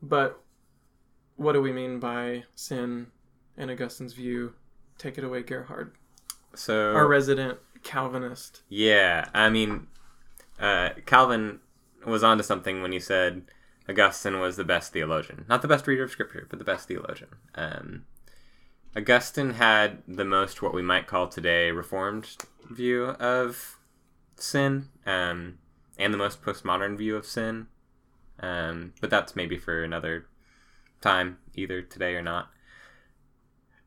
Speaker 1: But what do we mean by sin in Augustine's view? Take it away, Gerhard,
Speaker 2: So
Speaker 1: our resident Calvinist.
Speaker 2: Yeah, I mean, uh, Calvin was onto something when he said Augustine was the best theologian. Not the best reader of scripture, but the best theologian. Um, Augustine had the most what we might call today reformed view of sin, um, and the most postmodern view of sin. Um, but that's maybe for another time, either today or not.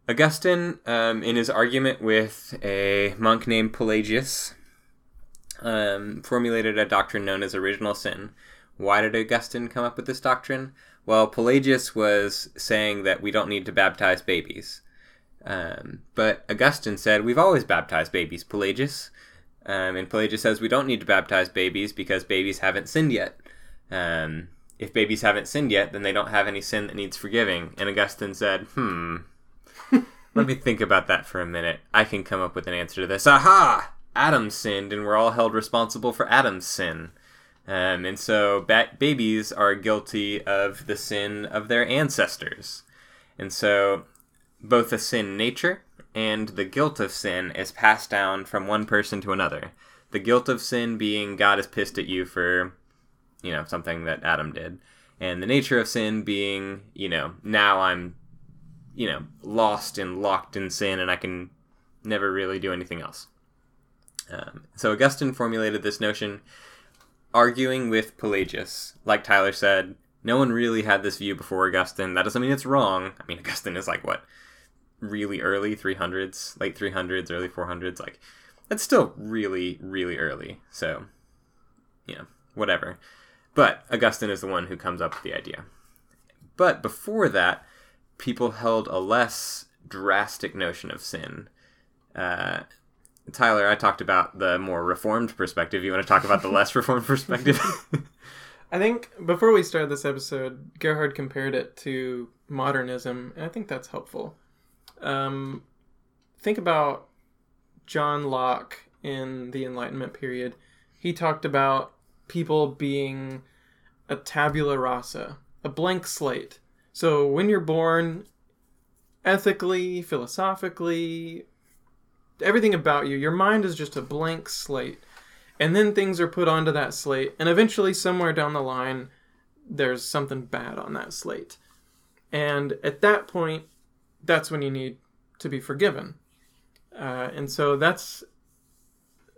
Speaker 2: Augustine, um, in his argument with a monk named Pelagius, um, formulated a doctrine known as original sin. Why did Augustine come up with this doctrine? Well, Pelagius was saying that we don't need to baptize babies. Um, but Augustine said, We've always baptized babies, Pelagius. Um, and Pelagius says, We don't need to baptize babies because babies haven't sinned yet. Um, if babies haven't sinned yet, then they don't have any sin that needs forgiving. And Augustine said, Hmm, let me think about that for a minute. I can come up with an answer to this. Aha! Adam sinned, and we're all held responsible for Adam's sin. Um, and so ba- babies are guilty of the sin of their ancestors. And so both the sin nature and the guilt of sin is passed down from one person to another. The guilt of sin being God is pissed at you for, you know, something that Adam did. And the nature of sin being, you know, now I'm, you know, lost and locked in sin and I can never really do anything else. Um, so Augustine formulated this notion arguing with Pelagius. Like Tyler said, no one really had this view before Augustine. That doesn't mean it's wrong. I mean, Augustine is like, what, really early 300s, late 300s, early 400s? Like, that's still really, really early. So, you know, whatever. But Augustine is the one who comes up with the idea. But before that, people held a less drastic notion of sin. Uh, Tyler, I talked about the more reformed perspective. You want to talk about the less reformed perspective?
Speaker 1: I think before we started this episode, Gerhard compared it to modernism, and I think that's helpful. Um, think about John Locke in the Enlightenment period. He talked about people being a tabula rasa, a blank slate. So when you're born, ethically, philosophically, everything about you, your mind is just a blank slate. And then things are put onto that slate, and eventually, somewhere down the line, there's something bad on that slate. And at that point, that's when you need to be forgiven. Uh, and so that's,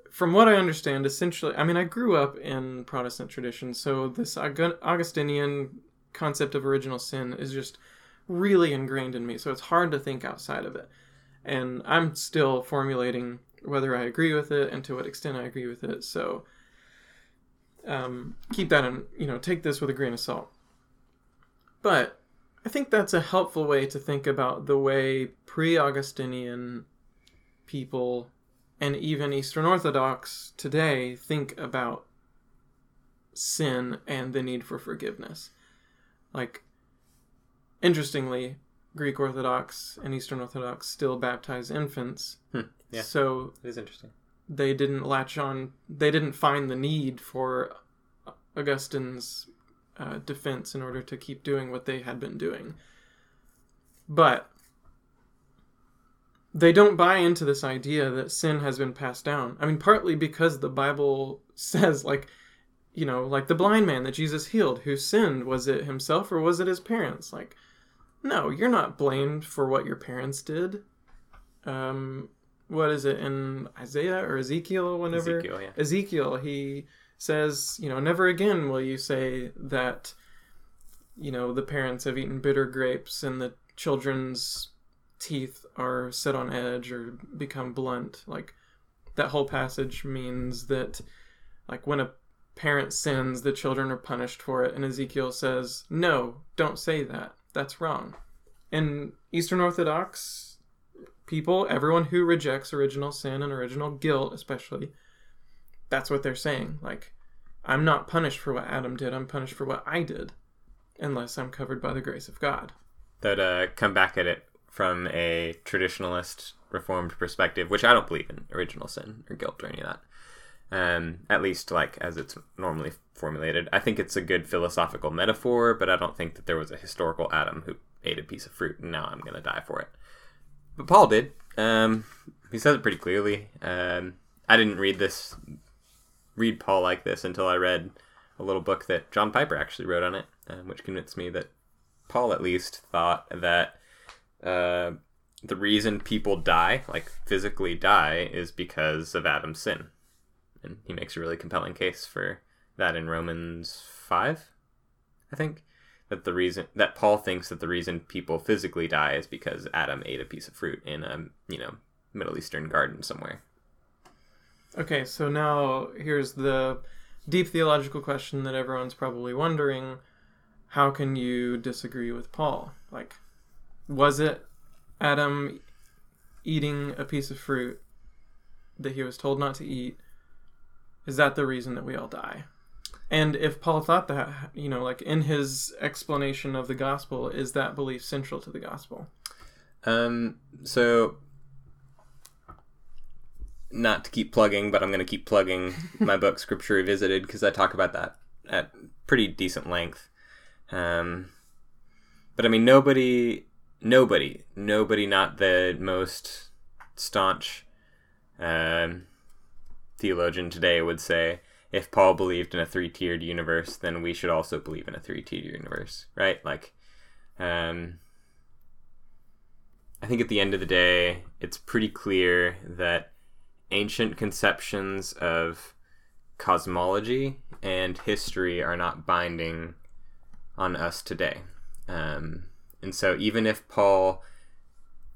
Speaker 1: from what I understand, essentially, I mean, I grew up in Protestant tradition, so this Augustinian concept of original sin is just really ingrained in me, so it's hard to think outside of it and I'm still formulating whether I agree with it and to what extent I agree with it. So um, keep that in, you know, take this with a grain of salt. But I think that's a helpful way to think about the way pre Augustinian people and even Eastern Orthodox today think about sin and the need for forgiveness. Like, interestingly, Greek Orthodox and Eastern Orthodox still baptize infants.
Speaker 2: Hmm. Yeah.
Speaker 1: So
Speaker 2: it is interesting.
Speaker 1: They didn't latch on. They didn't find the need for Augustine's uh, defense in order to keep doing what they had been doing. But they don't buy into this idea that sin has been passed down. I mean, partly because the Bible says, like, you know, like the blind man that Jesus healed, who sinned, was it himself or was it his parents? Like, no, you're not blamed for what your parents did. Um, what is it in Isaiah or Ezekiel? Whenever
Speaker 2: Ezekiel, yeah.
Speaker 1: Ezekiel, he says, you know, never again will you say that, you know, the parents have eaten bitter grapes and the children's teeth are set on edge or become blunt. Like that whole passage means that, like when a parent sins, the children are punished for it. And Ezekiel says, no, don't say that that's wrong. And Eastern Orthodox people, everyone who rejects original sin and original guilt, especially, that's what they're saying. Like, I'm not punished for what Adam did, I'm punished for what I did, unless I'm covered by the grace of God.
Speaker 2: That uh, come back at it from a traditionalist reformed perspective, which I don't believe in original sin or guilt or any of that. Um, at least like as it's normally formulated. I think it's a good philosophical metaphor, but I don't think that there was a historical Adam who ate a piece of fruit and now I'm going to die for it. But Paul did. Um, he says it pretty clearly. Um, I didn't read this, read Paul like this until I read a little book that John Piper actually wrote on it, um, which convinced me that Paul at least thought that uh, the reason people die, like physically die, is because of Adam's sin. And he makes a really compelling case for that in Romans 5, I think. That the reason that Paul thinks that the reason people physically die is because Adam ate a piece of fruit in a, you know, Middle Eastern garden somewhere.
Speaker 1: Okay, so now here's the deep theological question that everyone's probably wondering. How can you disagree with Paul? Like, was it Adam eating a piece of fruit that he was told not to eat? Is that the reason that we all die? And if Paul thought that, you know, like in his explanation of the gospel, is that belief central to the gospel?
Speaker 2: Um, so not to keep plugging, but I'm going to keep plugging my book Scripture Revisited because I talk about that at pretty decent length. Um, but I mean, nobody nobody, nobody, not the most staunch um, theologian today would say if Paul believed in a three tiered universe, then we should also believe in a three tiered universe, right? Like, um, I think at the end of the day, it's pretty clear that ancient conceptions of cosmology and history are not binding on us today. Um, and so, even if Paul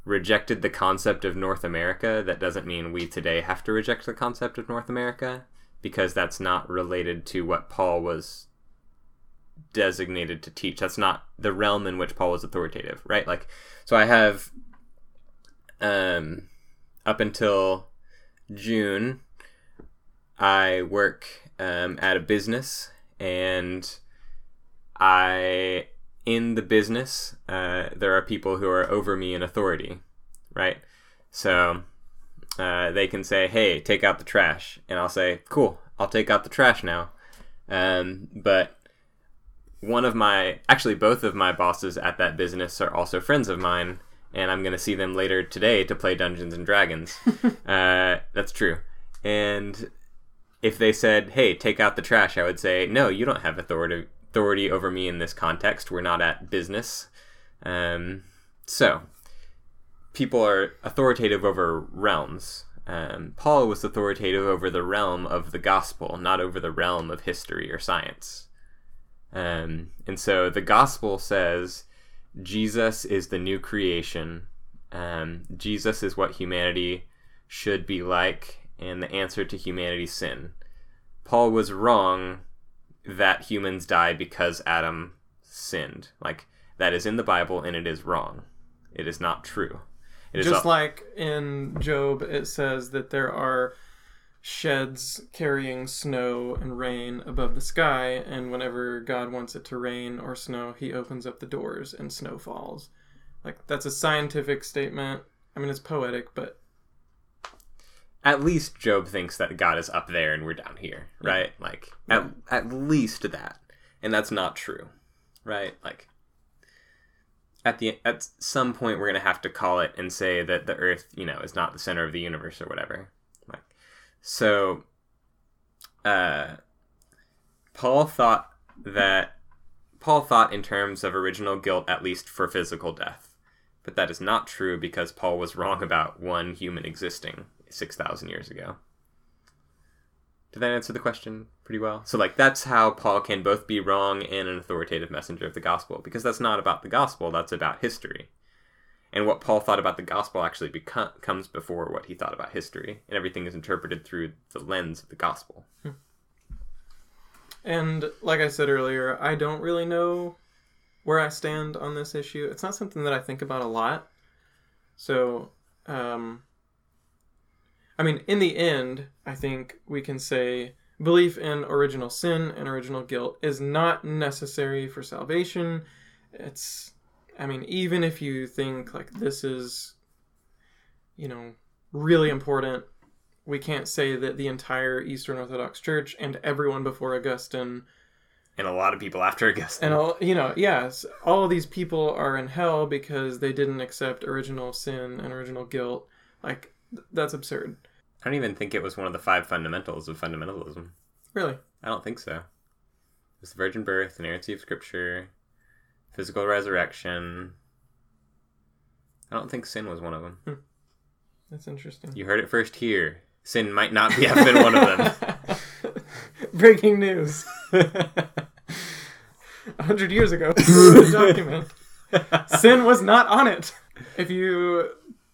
Speaker 2: rejected the concept of North America, that doesn't mean we today have to reject the concept of North America because that's not related to what Paul was designated to teach. That's not the realm in which Paul was authoritative, right? Like, so I have um, up until June, I work um, at a business, and I in the business uh, there are people who are over me in authority, right? So uh, they can say, "Hey, take out the trash," and I'll say, "Cool, I'll take out the trash now." Um, but one of my, actually, both of my bosses at that business are also friends of mine, and I'm going to see them later today to play Dungeons and Dragons. uh, that's true. And if they said, "Hey, take out the trash," I would say, "No, you don't have authority authority over me in this context. We're not at business." Um, so, people are authoritative over realms. Um, Paul was authoritative over the realm of the gospel, not over the realm of history or science. Um, and so the gospel says Jesus is the new creation. Um, Jesus is what humanity should be like and the answer to humanity's sin. Paul was wrong that humans die because Adam sinned. Like, that is in the Bible and it is wrong. It is not true. It is
Speaker 1: Just
Speaker 2: a-
Speaker 1: like in Job, it says that there are sheds carrying snow and rain above the sky, and whenever God wants it to rain or snow, he opens up the doors and snow falls. Like, that's a scientific statement. I mean, it's poetic, but
Speaker 2: at least Job thinks that God is up there and we're down here, right? Like at at least that, and that's not true, right? Like at the at some point we're gonna have to call it and say that the Earth, you know, is not the center of the universe or whatever. Like so, uh, Paul thought that Paul thought in terms of original guilt, at least for physical death. But that is not true because Paul was wrong about one human existing 6,000 years ago. Did that answer the question pretty well? So, like, that's how Paul can both be wrong and an authoritative messenger of the gospel, because that's not about the gospel, that's about history. And what Paul thought about the gospel actually beco- comes before what he thought about history, and everything is interpreted through the lens of the gospel.
Speaker 1: And like I said earlier, I don't really know where I stand on this issue. It's not something that I think about a lot. So, um, I mean, in the end, I think we can say belief in original sin and original guilt is not necessary for salvation. It's, I mean, even if you think like this is, you know, really important, we can't say that the entire Eastern Orthodox Church and everyone before Augustine
Speaker 2: And a lot of people after Augustine.
Speaker 1: and all you know yes all of these people are in hell because they didn't accept original sin and original guilt like th- that's absurd
Speaker 2: I don't even think it was one of the five fundamentals of fundamentalism.
Speaker 1: really
Speaker 2: I don't think so. It was the virgin birth, the inerrancy of scripture, physical resurrection. I don't think sin was one of them. Hmm.
Speaker 1: that's interesting
Speaker 2: You heard it first here. Sin might not be, have been one of them.
Speaker 1: breaking news a hundred years ago the document sin was not on it if you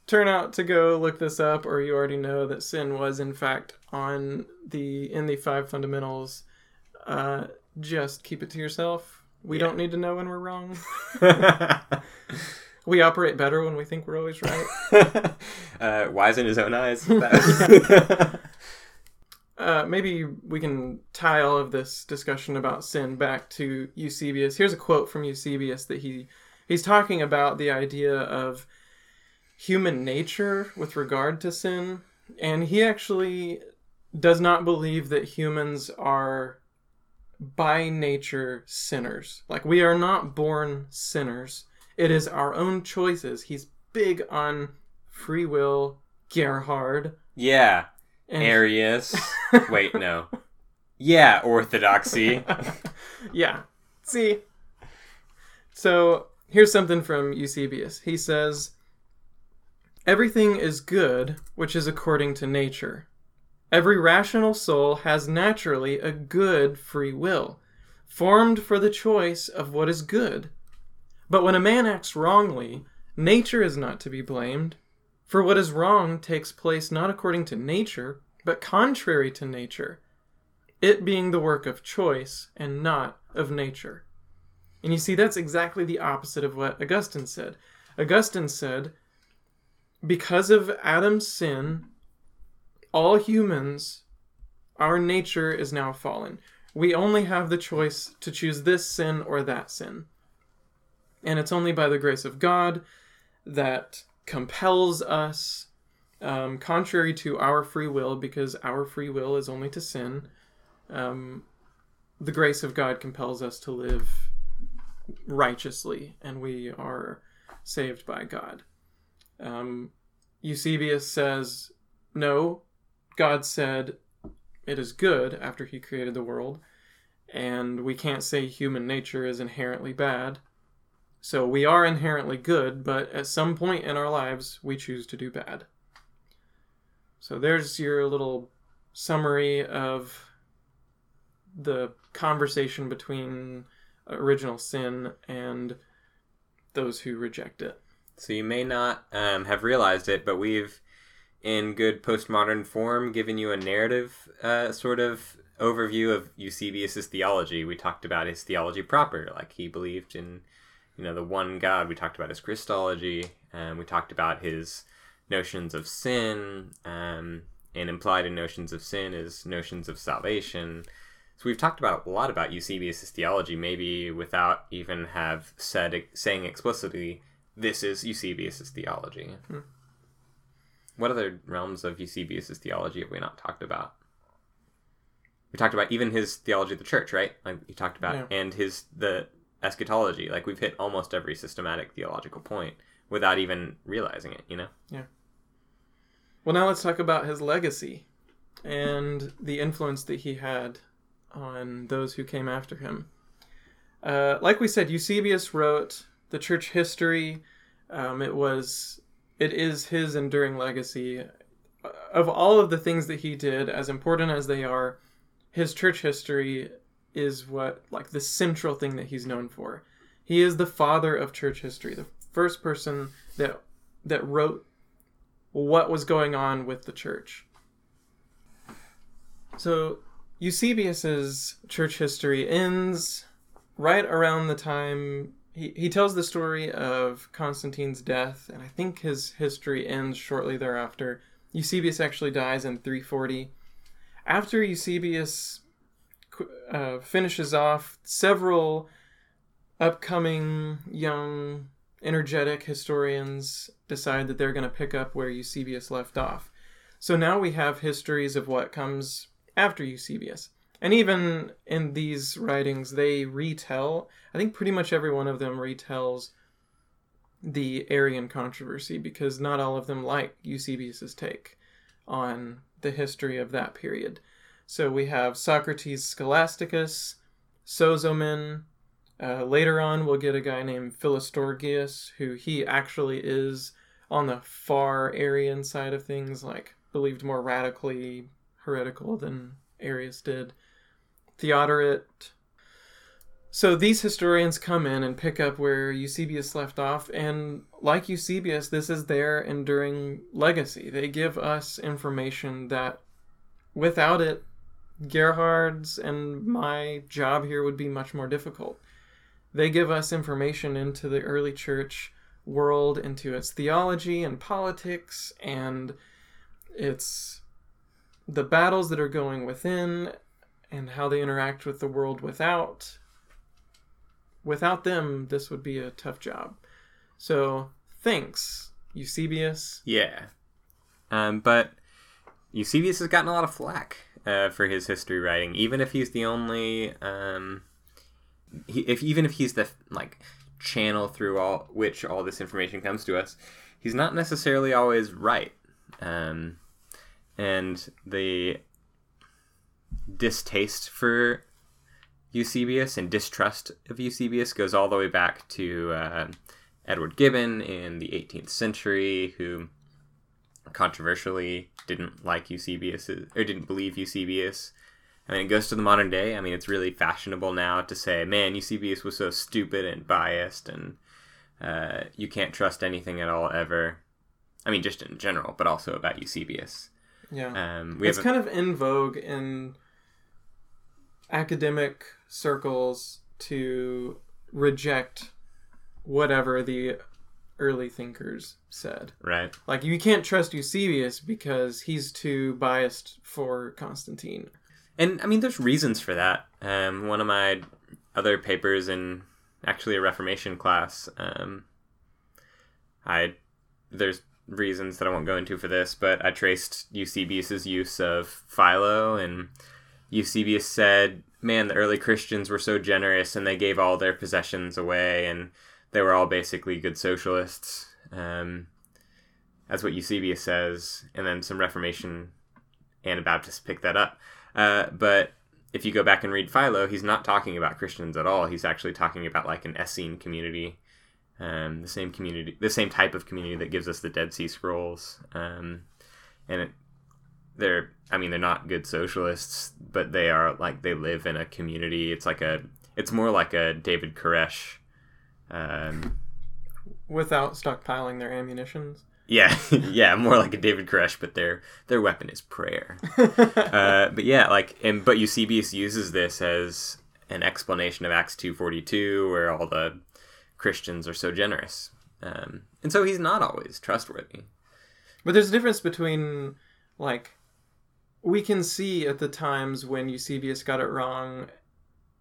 Speaker 1: turn out to go look this up or you already know that sin was in fact on the in the five fundamentals uh, just keep it to yourself we don't need to know when we're wrong we operate better when we think we're always right
Speaker 2: uh, wise in his own eyes.
Speaker 1: uh, maybe we can tie all of this discussion about sin back to Eusebius. Here's a quote from Eusebius that he he's talking about the idea of human nature with regard to sin, and he actually does not believe that humans are by nature sinners. Like we are not born sinners. It is our own choices. He's big on free will, Gerhard.
Speaker 2: Yeah.
Speaker 1: And
Speaker 2: Arius. Wait, no. Yeah, orthodoxy.
Speaker 1: yeah. See? So here's something from Eusebius. He says, Everything is good which is according to nature. Every rational soul has naturally a good free will, formed for the choice of what is good. But when a man acts wrongly, nature is not to be blamed, for what is wrong takes place not according to nature, but contrary to nature, it being the work of choice and not of nature. And you see, that's exactly the opposite of what Augustine said. Augustine said, because of Adam's sin, all humans, our nature is now fallen. We only have the choice to choose this sin or that sin. And it's only by the grace of God that compels us, um, contrary to our free will, because our free will is only to sin. Um, the grace of God compels us to live righteously, and we are saved by God. Um, Eusebius says, no, God said it is good after he created the world, and we can't say human nature is inherently bad. So we are inherently good, but at some point in our lives, we choose to do bad. So there's your little summary of the conversation between original sin and those who reject it.
Speaker 2: So you may not um, have realized it, but we've, in good postmodern form, given you a narrative uh, sort of overview of Eusebius's theology. We talked about his theology proper, like he believed in, you know, the one God. We talked about his Christology, and we talked about his notions of sin, um, and implied in notions of sin is notions of salvation. So we've talked about a lot about Eusebius's theology, maybe without even have said saying explicitly this is Eusebius's theology.
Speaker 1: Hmm.
Speaker 2: What other realms of Eusebius's theology have we not talked about? We talked about even his theology of the church, right? Like he talked about,
Speaker 1: Yeah.
Speaker 2: and his the eschatology. Like we've hit almost every systematic theological point without even realizing it. You know? Yeah.
Speaker 1: Well, now let's talk about his legacy and the influence that he had on those who came after him. Uh, like we said, Eusebius wrote the church history. Um, it was, it is his enduring legacy. Of all of the things that he did, as important as they are, his church history is what, like, the central thing that he's known for. He is the father of church history, the first person that that wrote what was going on with the church. So Eusebius's church history ends right around the time he, he tells the story of Constantine's death, and I think his history ends shortly thereafter. Eusebius actually dies in 340. After Eusebius uh, finishes off, several upcoming young energetic historians decide that they're going to pick up where Eusebius left off. So now we have histories of what comes after Eusebius. And even in these writings, they retell, I think pretty much every one of them retells the Arian controversy because not all of them like Eusebius's take on the history of that period. So we have Socrates Scholasticus, Sozomen, uh, later on, we'll get a guy named Philostorgius, who he actually is on the far Arian side of things, like believed more radically heretical than Arius did. Theodoret. So these historians come in and pick up where Eusebius left off, and like Eusebius, this is their enduring legacy. They give us information that without it, Gerhard's and my job here would be much more difficult they give us information into the early church world, into its theology and politics, and its the battles that are going within, and how they interact with the world without. Without them, this would be a tough job. So, thanks, Eusebius.
Speaker 2: Yeah. Um, but Eusebius has gotten a lot of flack uh, for his history writing, even if he's the only, um, he, if even if he's the like channel through all which all this information comes to us, he's not necessarily always right. Um, and the distaste for Eusebius and distrust of Eusebius goes all the way back to uh, Edward Gibbon in the 18th century, who controversially didn't like Eusebius or didn't believe Eusebius. I mean, it goes to the modern day. I mean, it's really fashionable now to say, man, Eusebius was so stupid and biased, and uh, you can't trust anything at all ever. I mean, just in general, but also about Eusebius.
Speaker 1: Yeah.
Speaker 2: Um, we
Speaker 1: it's
Speaker 2: a-
Speaker 1: kind of in vogue in academic circles to reject whatever the early thinkers said.
Speaker 2: right.
Speaker 1: Like you can't trust Eusebius because he's too biased for Constantine.
Speaker 2: And I mean, there's reasons for that. Um, one of my other papers in actually a Reformation class, um, I there's reasons that I won't go into for this, but I traced Eusebius's use of Philo, and Eusebius said, "Man, the early Christians were so generous, and they gave all their possessions away, and they were all basically good socialists." Um, that's what Eusebius says, and then some Reformation Anabaptists pick that up. Uh, but if you go back and read Philo, he's not talking about Christians at all. He's actually talking about like an Essene community, um, the same community, the same type of community that gives us the Dead Sea Scrolls. Um, and it, they're, I mean, they're not good socialists, but they are like they live in a community. It's like a, it's more like a David Koresh. Um,
Speaker 1: Without stockpiling their ammunitions.
Speaker 2: yeah, yeah, more like a David Koresh, but their their weapon is prayer. uh, but yeah, like, and but Eusebius uses this as an explanation of Acts two forty two, where all the Christians are so generous, um, and so he's not always trustworthy.
Speaker 1: But there's a difference between, like, we can see at the times when Eusebius got it wrong,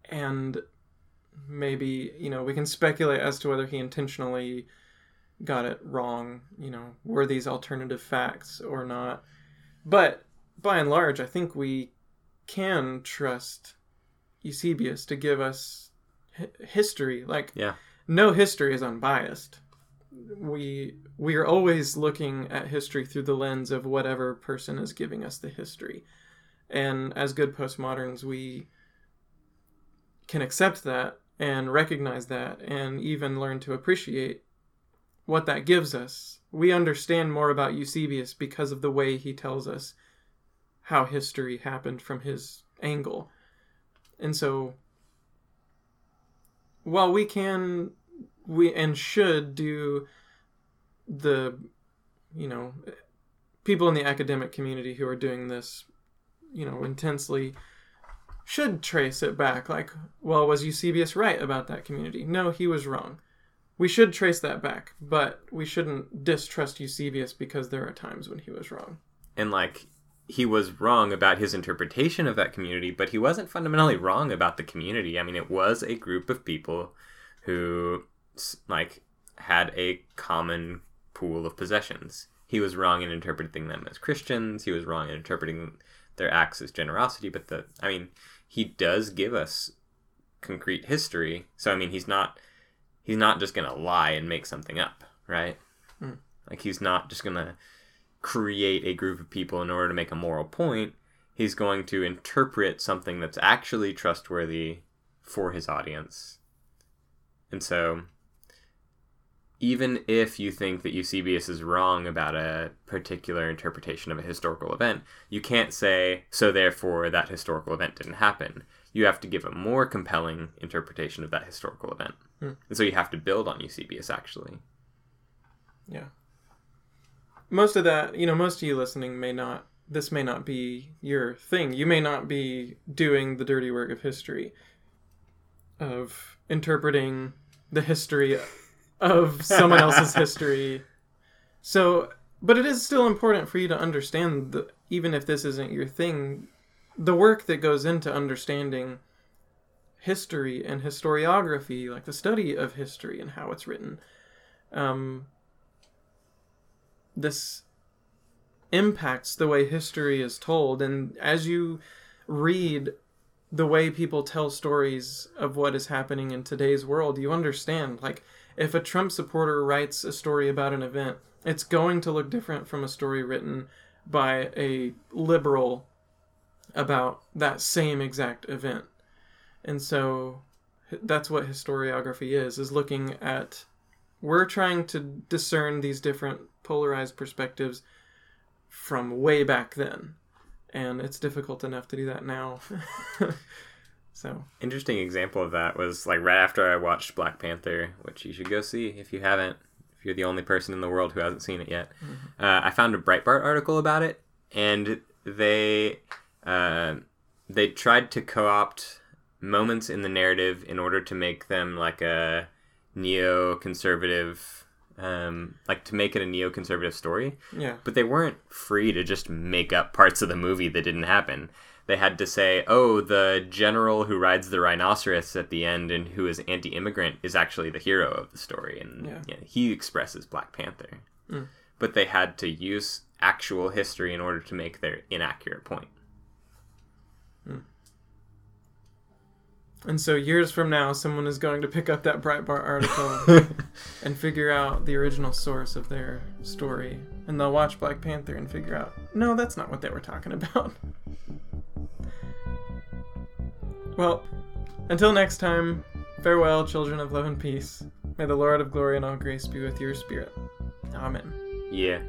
Speaker 1: and maybe, you know, we can speculate as to whether he intentionally got it wrong, you know, were these alternative facts or not. But by and large, I think we can trust Eusebius to give us history. Like,
Speaker 2: Yeah.
Speaker 1: no history is unbiased. We we are always looking at history through the lens of whatever person is giving us the history. And as good postmoderns, we can accept that and recognize that and even learn to appreciate what that gives us. We understand more about Eusebius because of the way he tells us how history happened from his angle. And so while we can we and should do the you know people in the academic community who are doing this you know intensely should trace it back like well was eusebius right about that community? No he was wrong. We should trace that back but we shouldn't distrust eusebius because there are times when he was wrong.
Speaker 2: And like he was wrong about his interpretation of that community, but he wasn't fundamentally wrong about the community. I mean, it was a group of people who like had a common pool of possessions. He was wrong in interpreting them as Christians. He was wrong in interpreting their acts as generosity. But the, I mean, he does give us concrete history. So I mean, he's not he's not just gonna lie and make something up, right?
Speaker 1: Mm.
Speaker 2: Like he's not just gonna create a group of people in order to make a moral point. He's going to interpret something that's actually trustworthy for his audience. And so, even if you think that Eusebius is wrong about a particular interpretation of a historical event, you can't say, so therefore that historical event didn't happen. You have to give a more compelling interpretation of that historical event.
Speaker 1: Hmm.
Speaker 2: And so you have to build on Eusebius, actually.
Speaker 1: Yeah. Most of that, you know, most of you listening may not, this may not be your thing. You may not be doing the dirty work of history, of interpreting the history of someone else's history. So, but it is still important for you to understand that even if this isn't your thing, the work that goes into understanding history and historiography, like the study of history and how it's written. Um, this impacts the way history is told and as you read the way people tell stories of what is happening in today's world, you understand. Like, if a Trump supporter writes a story about an event, it's going to look different from a story written by a liberal about that same exact event. And so that's what historiography is is looking at we're trying to discern these different polarized perspectives from way back then and it's difficult enough to do that now so
Speaker 2: Interesting example of that was like right after I watched Black Panther, which you should go see if you haven't. If you're the only person in the world who hasn't seen it yet, uh, I found a Breitbart article about it, and they uh, they tried to co-opt moments in the narrative in order to make them like a neoconservative, um, like to make it a neoconservative story
Speaker 1: yeah
Speaker 2: but they weren't free to just make up parts of the movie that didn't happen. They had to say, "Oh, the general who rides the rhinoceros at the end and who is anti-immigrant is actually the hero of the story, and
Speaker 1: Yeah.
Speaker 2: yeah, he expresses Black Panther."
Speaker 1: Mm.
Speaker 2: But they had to use actual history in order to make their inaccurate point.
Speaker 1: and so years from now someone is going to pick up that breitbart article and figure out the original source of their story and they'll watch black panther and figure out no that's not what they were talking about well until next time farewell children of love and peace. May the lord of glory and all grace be with your spirit. Amen.
Speaker 2: Yeah.